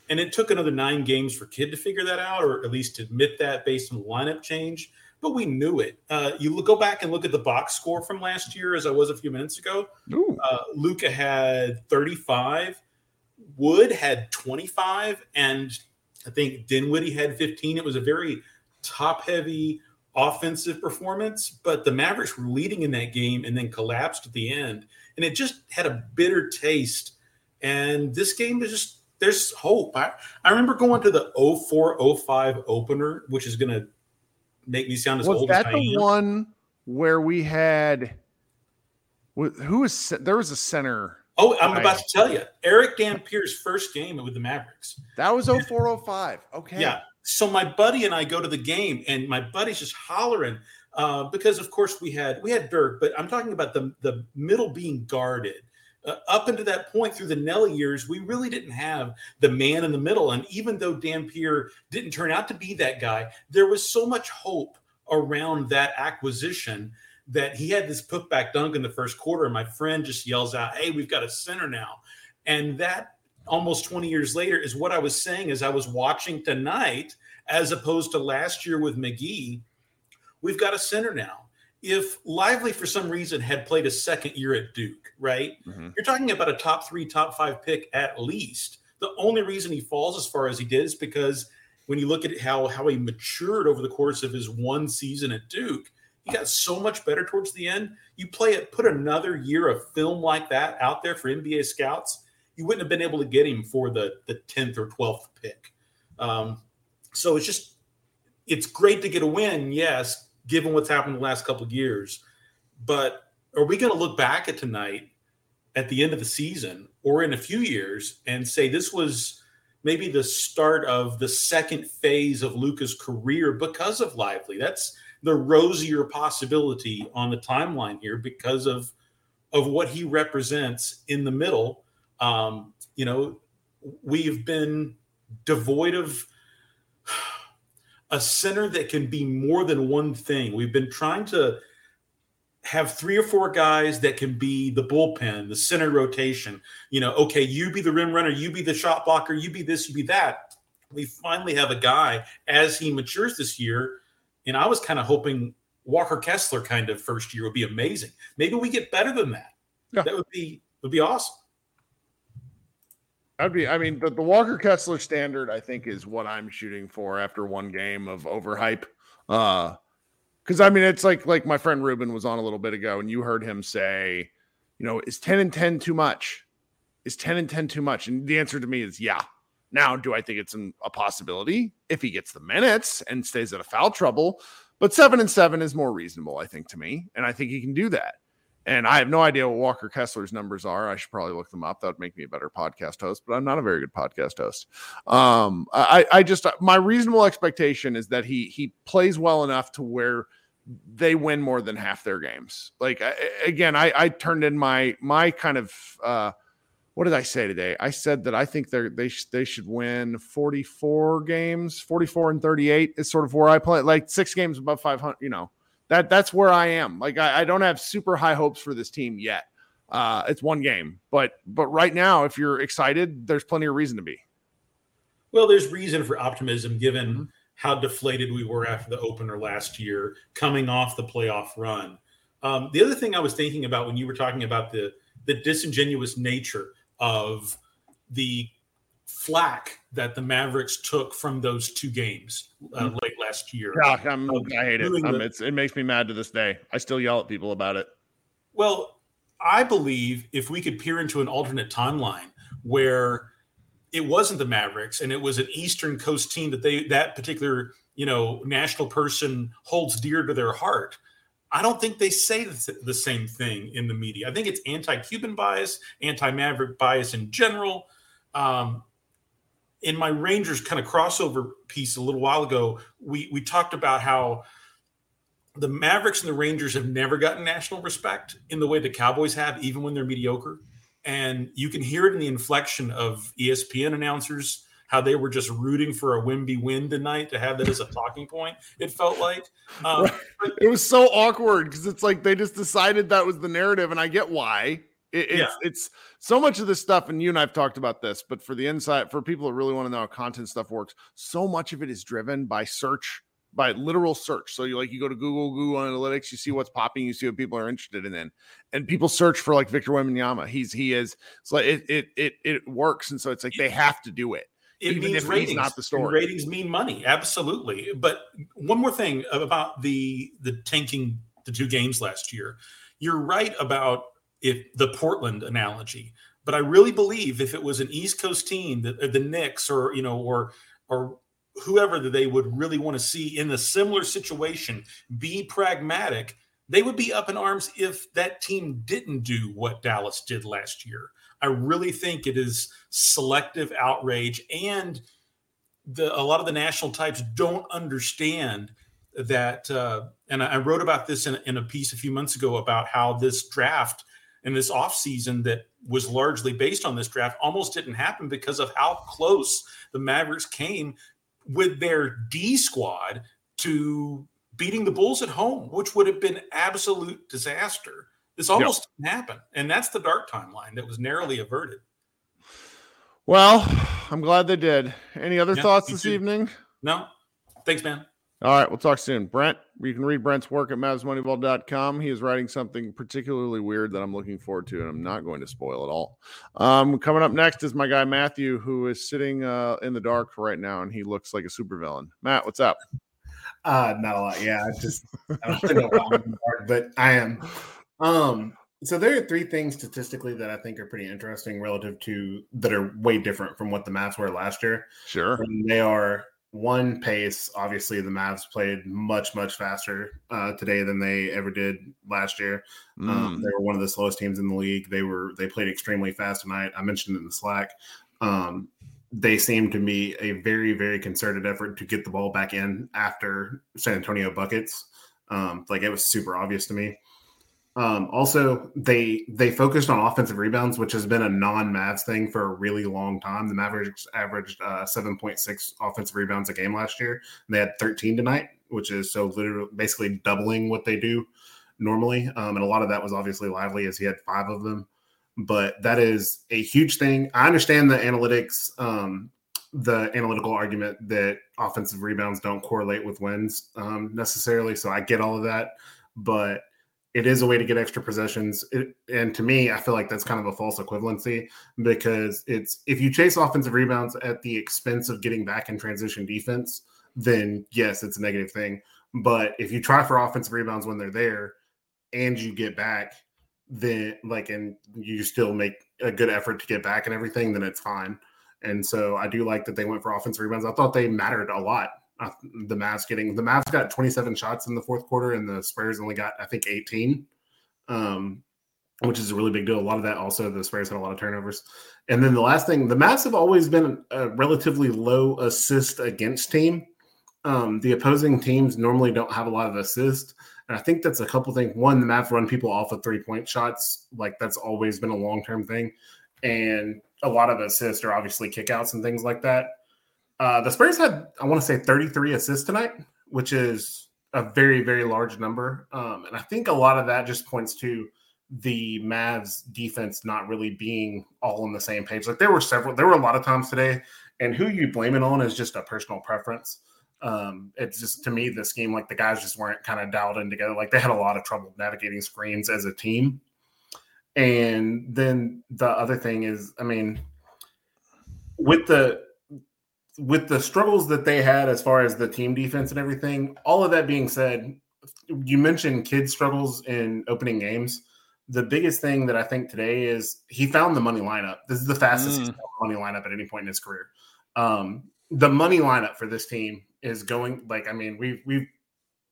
And it took another nine games for Kidd to figure that out, or at least admit that based on the lineup change. but we knew it. Uh, you look, go back and look at the box score from last year, as I was a few minutes ago. Uh, Luka had 35, Wood had 25, and I think Dinwiddie had 15. It was a very top heavy offensive performance, but the Mavericks were leading in that game and then collapsed at the end. And it just had a bitter taste. And this game is just, there's hope. I, I remember going to the 04 05 opener, which is going to make me sound as Was old that as I the am. one where we had who was there was a center? Oh, I'm about to tell you. Erick Dampier's first game with the Mavericks. That was 0405. Okay. Yeah. So my buddy and I go to the game, and my buddy's just hollering uh, because, of course, we had we had Dirk, but I'm talking about the the middle being guarded. Uh, up until that point, through the Nelly years, we really didn't have the man in the middle. And even though Dampier didn't turn out to be that guy, there was so much hope around that acquisition that he had this putback dunk in the first quarter. And my friend just yells out, "Hey, we've got a center now!" And that almost 20 years later is what I was saying as I was watching tonight, as opposed to last year with McGee. We've got a center now. If Lively, for some reason, had played a second year at Duke, right? Mm-hmm. You're talking about a top three, top five pick at least. The only reason he falls as far as he did is because when you look at how how he matured over the course of his one season at Duke, he got so much better towards the end. You play it, put another year of film like that out there for NBA scouts, you wouldn't have been able to get him for the the tenth or twelfth pick. Um, so it's just it's great to get a win, yes, given what's happened the last couple of years. But are we going to look back at tonight at the end of the season or in a few years and say this was maybe the start of the second phase of Luka's career because of Lively? That's the rosier possibility on the timeline here because of of what he represents in the middle. Um, you know, we've been devoid of a center that can be more than one thing. We've been trying to have three or four guys that can be the bullpen, the center rotation. You know, okay, you be the rim runner, you be the shot blocker, you be this, you be that. We finally have a guy as he matures this year. And I was kind of hoping Walker Kessler kind of first year would be amazing. Maybe we get better than that. That would be would be awesome. That'd be, I mean, the, the Walker Kessler standard, I think, is what I'm shooting for after one game of overhype. Uh, because I mean, it's like like my friend Ruben was on a little bit ago, and you heard him say, you know, is 10 and 10 too much? Is 10 and 10 too much? And the answer to me is yeah. Now, do I think it's an, a possibility if he gets the minutes and stays out of foul trouble? But seven and seven is more reasonable, I think, to me. And I think he can do that. And I have no idea what Walker Kessler's numbers are. I should probably look them up. That would make me a better podcast host, but I'm not a very good podcast host. Um, I, I just my reasonable expectation is that he he plays well enough to where they win more than half their games. Like I, again, I, I turned in my my kind of uh, what did I say today? I said that I think they're they sh- they should win 44 games, 44 and 38 is sort of where I play. Like six games above 500. You know that that's where I am. Like I, I don't have super high hopes for this team yet. Uh, it's one game, but but right now, if you're excited, there's plenty of reason to be. Well, there's reason for optimism given how deflated we were after the opener last year, coming off the playoff run. Um, the other thing I was thinking about when you were talking about the the disingenuous nature of the flack that the Mavericks took from those two games uh, Mhm. late last year. Yeah, I'm, of I hate it. doing Um, the- it's, it makes me mad to this day. I still yell at people about it. Well, I believe if we could peer into an alternate timeline where it wasn't the Mavericks and it was an Eastern Coast team that they that particular you know national person holds dear to their heart. I don't think they say the the same thing in the media. I think it's anti-Cuban bias, anti-Maverick bias in general. Um, in my Rangers kind of crossover piece a little while ago, we we talked about how the Mavericks and the Rangers have never gotten national respect in the way the Cowboys have, even when they're mediocre. And you can hear it in the inflection of ESPN announcers, how they were just rooting for a Wemby win tonight to have that as a talking point. It felt like. Um, Right. It was so awkward because it's like they just decided that was the narrative, and I get why. It, it's Yeah. it's so much of this stuff, and you and I've talked about this, but for the insight, for people that really want to know how content stuff works, so much of it is driven by search by literal search. So you like you go to Google, Google Analytics, you see what's popping, you see what people are interested in, and people search for like Victor Wembanyama. He's he is it's like it it it it works, and so it's like they have to do it. It even means ratings. not the story. Ratings mean money, absolutely. But one more thing about the the tanking the two games last year. You're right about if the Portland analogy, but I really believe if it was an East Coast team, the, the Knicks or you know or or whoever that they would really want to see in a similar situation be pragmatic, they would be up in arms if that team didn't do what Dallas did last year. I really think it is selective outrage and the a lot of the national types don't understand that uh, and I I wrote about this in, in a piece a few months ago about how this draft and this offseason that was largely based on this draft almost didn't happen because of how close the Mavericks came with their D squad to beating the Bulls at home, which would have been absolute disaster. This almost didn't happen. And that's the dark timeline that was narrowly averted. Well, I'm glad they did. Any other Yeah, thoughts this too. evening? No. Thanks, man. All right, we'll talk soon. Brent, you can read Brent's work at MavsMoneyball.com. He is writing something particularly weird that I'm looking forward to, and I'm not going to spoil it all. Um, coming up next is my guy Matthew, who is sitting uh, in the dark right now, and he looks like a supervillain. Matt, what's up? Uh, not a lot. Yeah, I just I don't really know why I'm in the dark, but I am. Um, so there are three things statistically that I think are pretty interesting relative to that are way different from what the Mavs were last year. Sure. And they are one pace. Obviously, the Mavs played much much faster uh, today than they ever did last year. Um, Mm. they were one of the slowest teams in the league. They were they played extremely fast tonight. I mentioned in the Slack. Um, they seem to be a very very concerted effort to get the ball back in after San Antonio buckets. Um, like it was super obvious to me. Um, also, they they focused on offensive rebounds, which has been a non-Mavs thing for a really long time. The Mavericks averaged uh, seven point six offensive rebounds a game last year. And they had thirteen tonight, which is so literally basically doubling what they do normally. Um, and a lot of that was obviously lively, as he had five of them. But that is a huge thing. I understand the analytics, um, the analytical argument that offensive rebounds don't correlate with wins um, necessarily. So I get all of that, but it is a way to get extra possessions. It, and to me, I feel like that's kind of a false equivalency because it's if you chase offensive rebounds at the expense of getting back in transition defense, then yes, it's a negative thing. But if you try for offensive rebounds when they're there and you get back, then like and you still make a good effort to get back and everything, then it's fine. And so I do like that they went for offensive rebounds. I thought they mattered a lot. Uh, the Mavs getting the Mavs got 27 shots in the fourth quarter, and the Spurs only got I think 18, um, which is a really big deal. A lot of that also the Spurs had a lot of turnovers. And then the last thing, the Mavs have always been a relatively low assist against team. Um, the opposing teams normally don't have a lot of assist. And I think that's a couple things. One, the Mavs run people off of three point shots. Like that's always been a long term thing. And a lot of assists are obviously kickouts and things like that. Uh, the Spurs had, I want to say, 33 assists tonight, which is a very, very large number. Um, and I think a lot of that just points to the Mavs defense not really being all on the same page. Like there were several, there were a lot of times today, and who you blame it on is just a personal preference. Um, it's just to me the scheme, like the guys just weren't kind of dialed in together. Like they had a lot of trouble navigating screens as a team. And then the other thing is, I mean, with the with the struggles that they had as far as the team defense and everything, all of that being said, you mentioned Kidd's struggles in opening games. The biggest thing that I think today is he found the money lineup. This is the fastest he's Mm. money lineup at any point in his career. Um, the money lineup for this team is going like I mean we've we've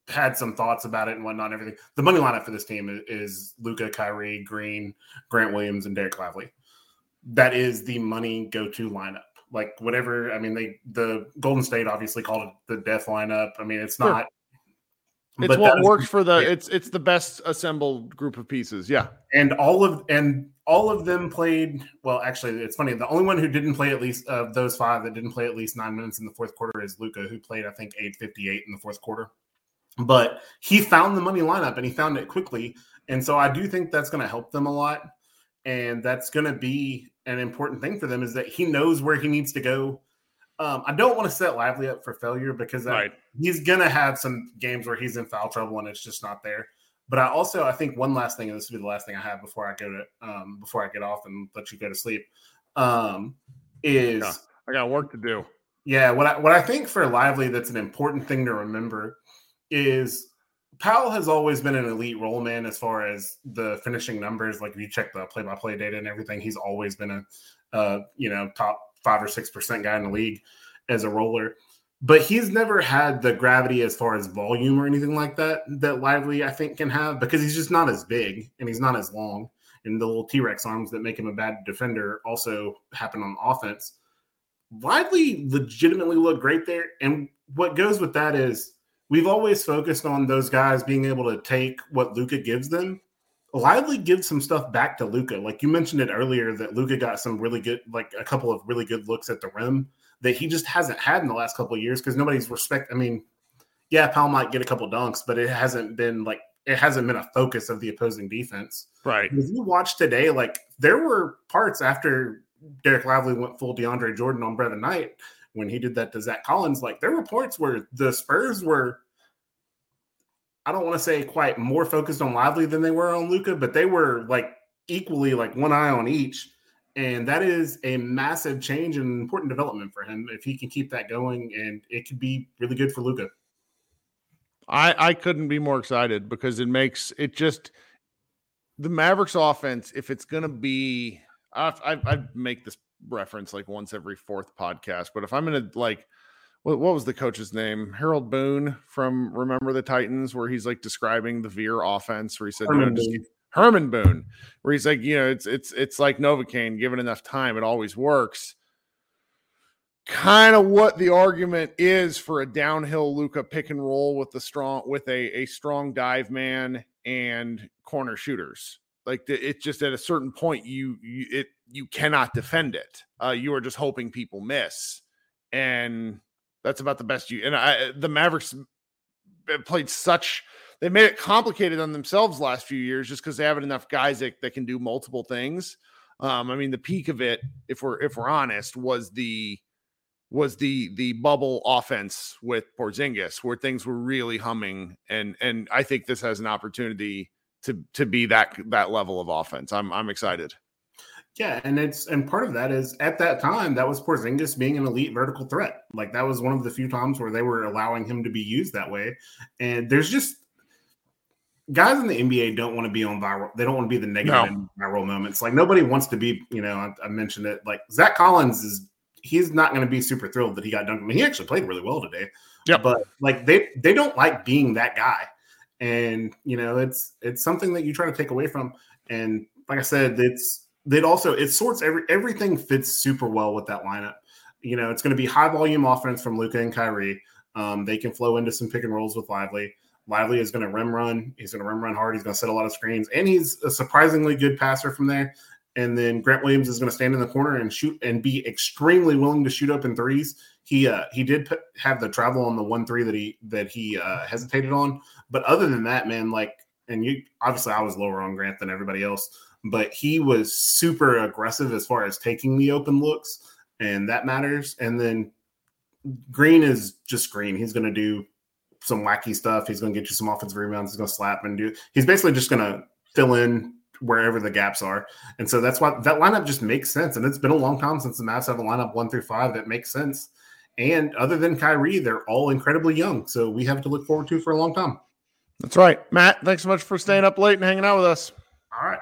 had some thoughts about it and whatnot and everything. The money lineup for this team is, is Luka, Kyrie, Green, Grant Williams, and Dereck Lively. That is the money go-to lineup. Like whatever. I mean, they the Golden State obviously called it the death lineup. I mean, it's Sure. not. It's what works for the it's it's the best assembled group of pieces. Yeah. and all of and all of them played well actually it's funny the only one who didn't play at least of those five that didn't play at least nine minutes in the fourth quarter is luka who played i think 858 in the fourth quarter but he found the money lineup and he found it quickly and so i do think that's going to help them a lot and that's going to be an important thing for them is that he knows where he needs to go Um, I don't want to set Lively up for failure because I- he's gonna have some games where he's in foul trouble and it's just not there. But I also I think one last thing, and this will be the last thing I have before I go to um, before I get off and let you go to sleep, um, is Yeah, I got work to do. yeah, what I what I think for Lively that's an important thing to remember is Powell has always been an elite roll man as far as the finishing numbers. Like if you check the play by play data and everything, he's always been a you know top five or six percent guy in the league as a roller. But he's never had the gravity as far as volume or anything like that that Lively I think can have because he's just not as big and he's not as long. And the little T Rex arms that make him a bad defender also happen on offense. Lively legitimately look great there. And what goes with that is we've always focused on those guys being able to take what Luka gives them. Lively gives some stuff back to Luka. Like you mentioned it earlier, that Luka got some really good, like a couple of really good looks at the rim that he just hasn't had in the last couple of years because nobody's respect. I mean, yeah, Powell might get a couple dunks, but it hasn't been like it hasn't been a focus of the opposing defense. Right. If you watch today, like there were parts after Dereck Lively went full DeAndre Jordan on Brandon Knight when he did that to Zach Collins. Like there were points where the Spurs were, I don't want to say quite more focused on Lively than they were on Luka, but they were like equally like one eye on each. And that is a massive change and important development for him if he can keep that going. And it could be really good for Luka. I I couldn't be more excited because it makes it just the Mavericks offense. If it's gonna be, I I, I make this reference like once every fourth podcast, but if I'm gonna like. What, what was the coach's name? Harold Boone from Remember the Titans, where he's like describing the Veer offense, where he said, Herman just- Boone. Herman Boone, where he's like, you know, it's it's it's like Novocaine, given enough time, it always works. Kind of what the argument is for a downhill Luka pick and roll with the strong with a a strong dive man and corner shooters. Like the, it just at a certain point you, you it you cannot defend it. Uh, you are just hoping people miss, and that's about the best you. And I the Mavericks played such they made it complicated on themselves last few years just because they haven't enough guys that, that can do multiple things. Um, I mean, the peak of it, if we're if we're honest, was the was the the bubble offense with Porzingis, where things were really humming, and and I think this has an opportunity to to be that that level of offense. I'm I'm excited. Yeah, and it's and part of that is at that time that was Porzingis being an elite vertical threat. Like that was one of the few times where they were allowing him to be used that way. And there's just guys in the NBA don't want to be on viral. They don't want to be the negative No. viral moments. Like nobody wants to be. You know, I, I mentioned it. Like Zach Collins is. He's not going to be super thrilled that he got dunked. I mean, he actually played really well today. Yeah, but like they they don't like being that guy, and you know it's it's something that you try to take away from. And like I said, it's it also it sorts every everything fits super well with that lineup. You know, it's going to be high volume offense from Luka and Kyrie. Um, they can flow into some pick and rolls with Lively. Lively is going to rim run. He's going to rim run hard. He's going to set a lot of screens, and he's a surprisingly good passer from there. And then Grant Williams is going to stand in the corner and shoot and be extremely willing to shoot up in threes. He uh, he did put, have the travel on the one three that he that he uh, hesitated on, but other than that, man, like, and you obviously I was lower on Grant than everybody else, but he was super aggressive as far as taking the open looks, and that matters. And then Green is just Green. He's going to do some wacky stuff. He's going to get you some offensive rebounds. He's going to slap and do. He's basically just going to fill in wherever the gaps are. And so that's why that lineup just makes sense. And it's been a long time since the Mavs have a lineup one through five that makes sense. And other than Kyrie, they're all incredibly young. So we have to look forward to for a long time. That's right, Matt. Thanks so much for staying up late and hanging out with us. All right.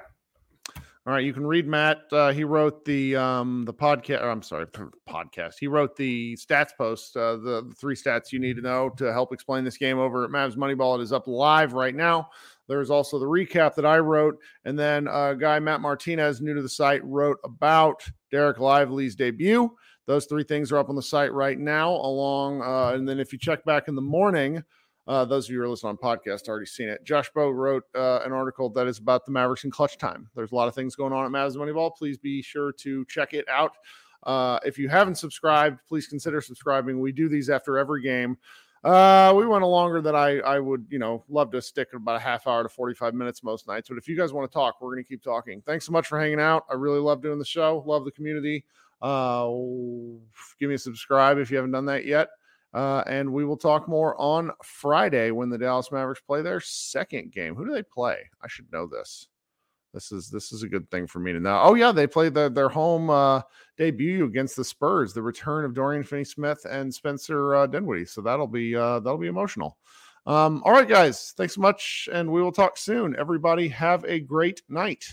All right, you can read Matt. Uh, he wrote the um the podcast. I'm sorry, podcast. He wrote the stats post. Uh, the, the three stats you need to know to help explain this game over at Mavs Moneyball. It is up live right now. There's also the recap that I wrote, and then uh, guy Matt Martinez, new to the site, wrote about Dereck Lively's debut. Those three things are up on the site right now. Along, uh, and then if you check back in the morning, uh, those of you who are listening on podcast already seen it. Josh Bowe wrote uh, an article that is about the Mavericks in clutch time. There's a lot of things going on at Mavs Moneyball. Please be sure to check it out. Uh, if you haven't subscribed, please consider subscribing. We do these after every game. Uh, we went a longer than I I would you know love to stick about a half hour to 45 minutes most nights. But if you guys want to talk, we're going to keep talking. Thanks so much for hanging out. I really love doing the show. Love the community. Uh, give me a subscribe if you haven't done that yet. Uh, and we will talk more on Friday when the Dallas Mavericks play their second game. Who do they play? I should know this. This is this is a good thing for me to know. Oh yeah, they played the, their home uh, debut against the Spurs. The return of Dorian Finney-Smith and Spencer uh, Dinwiddie. So that'll be uh, that'll be emotional. Um, all right, guys, thanks so much, and we will talk soon. Everybody, have a great night.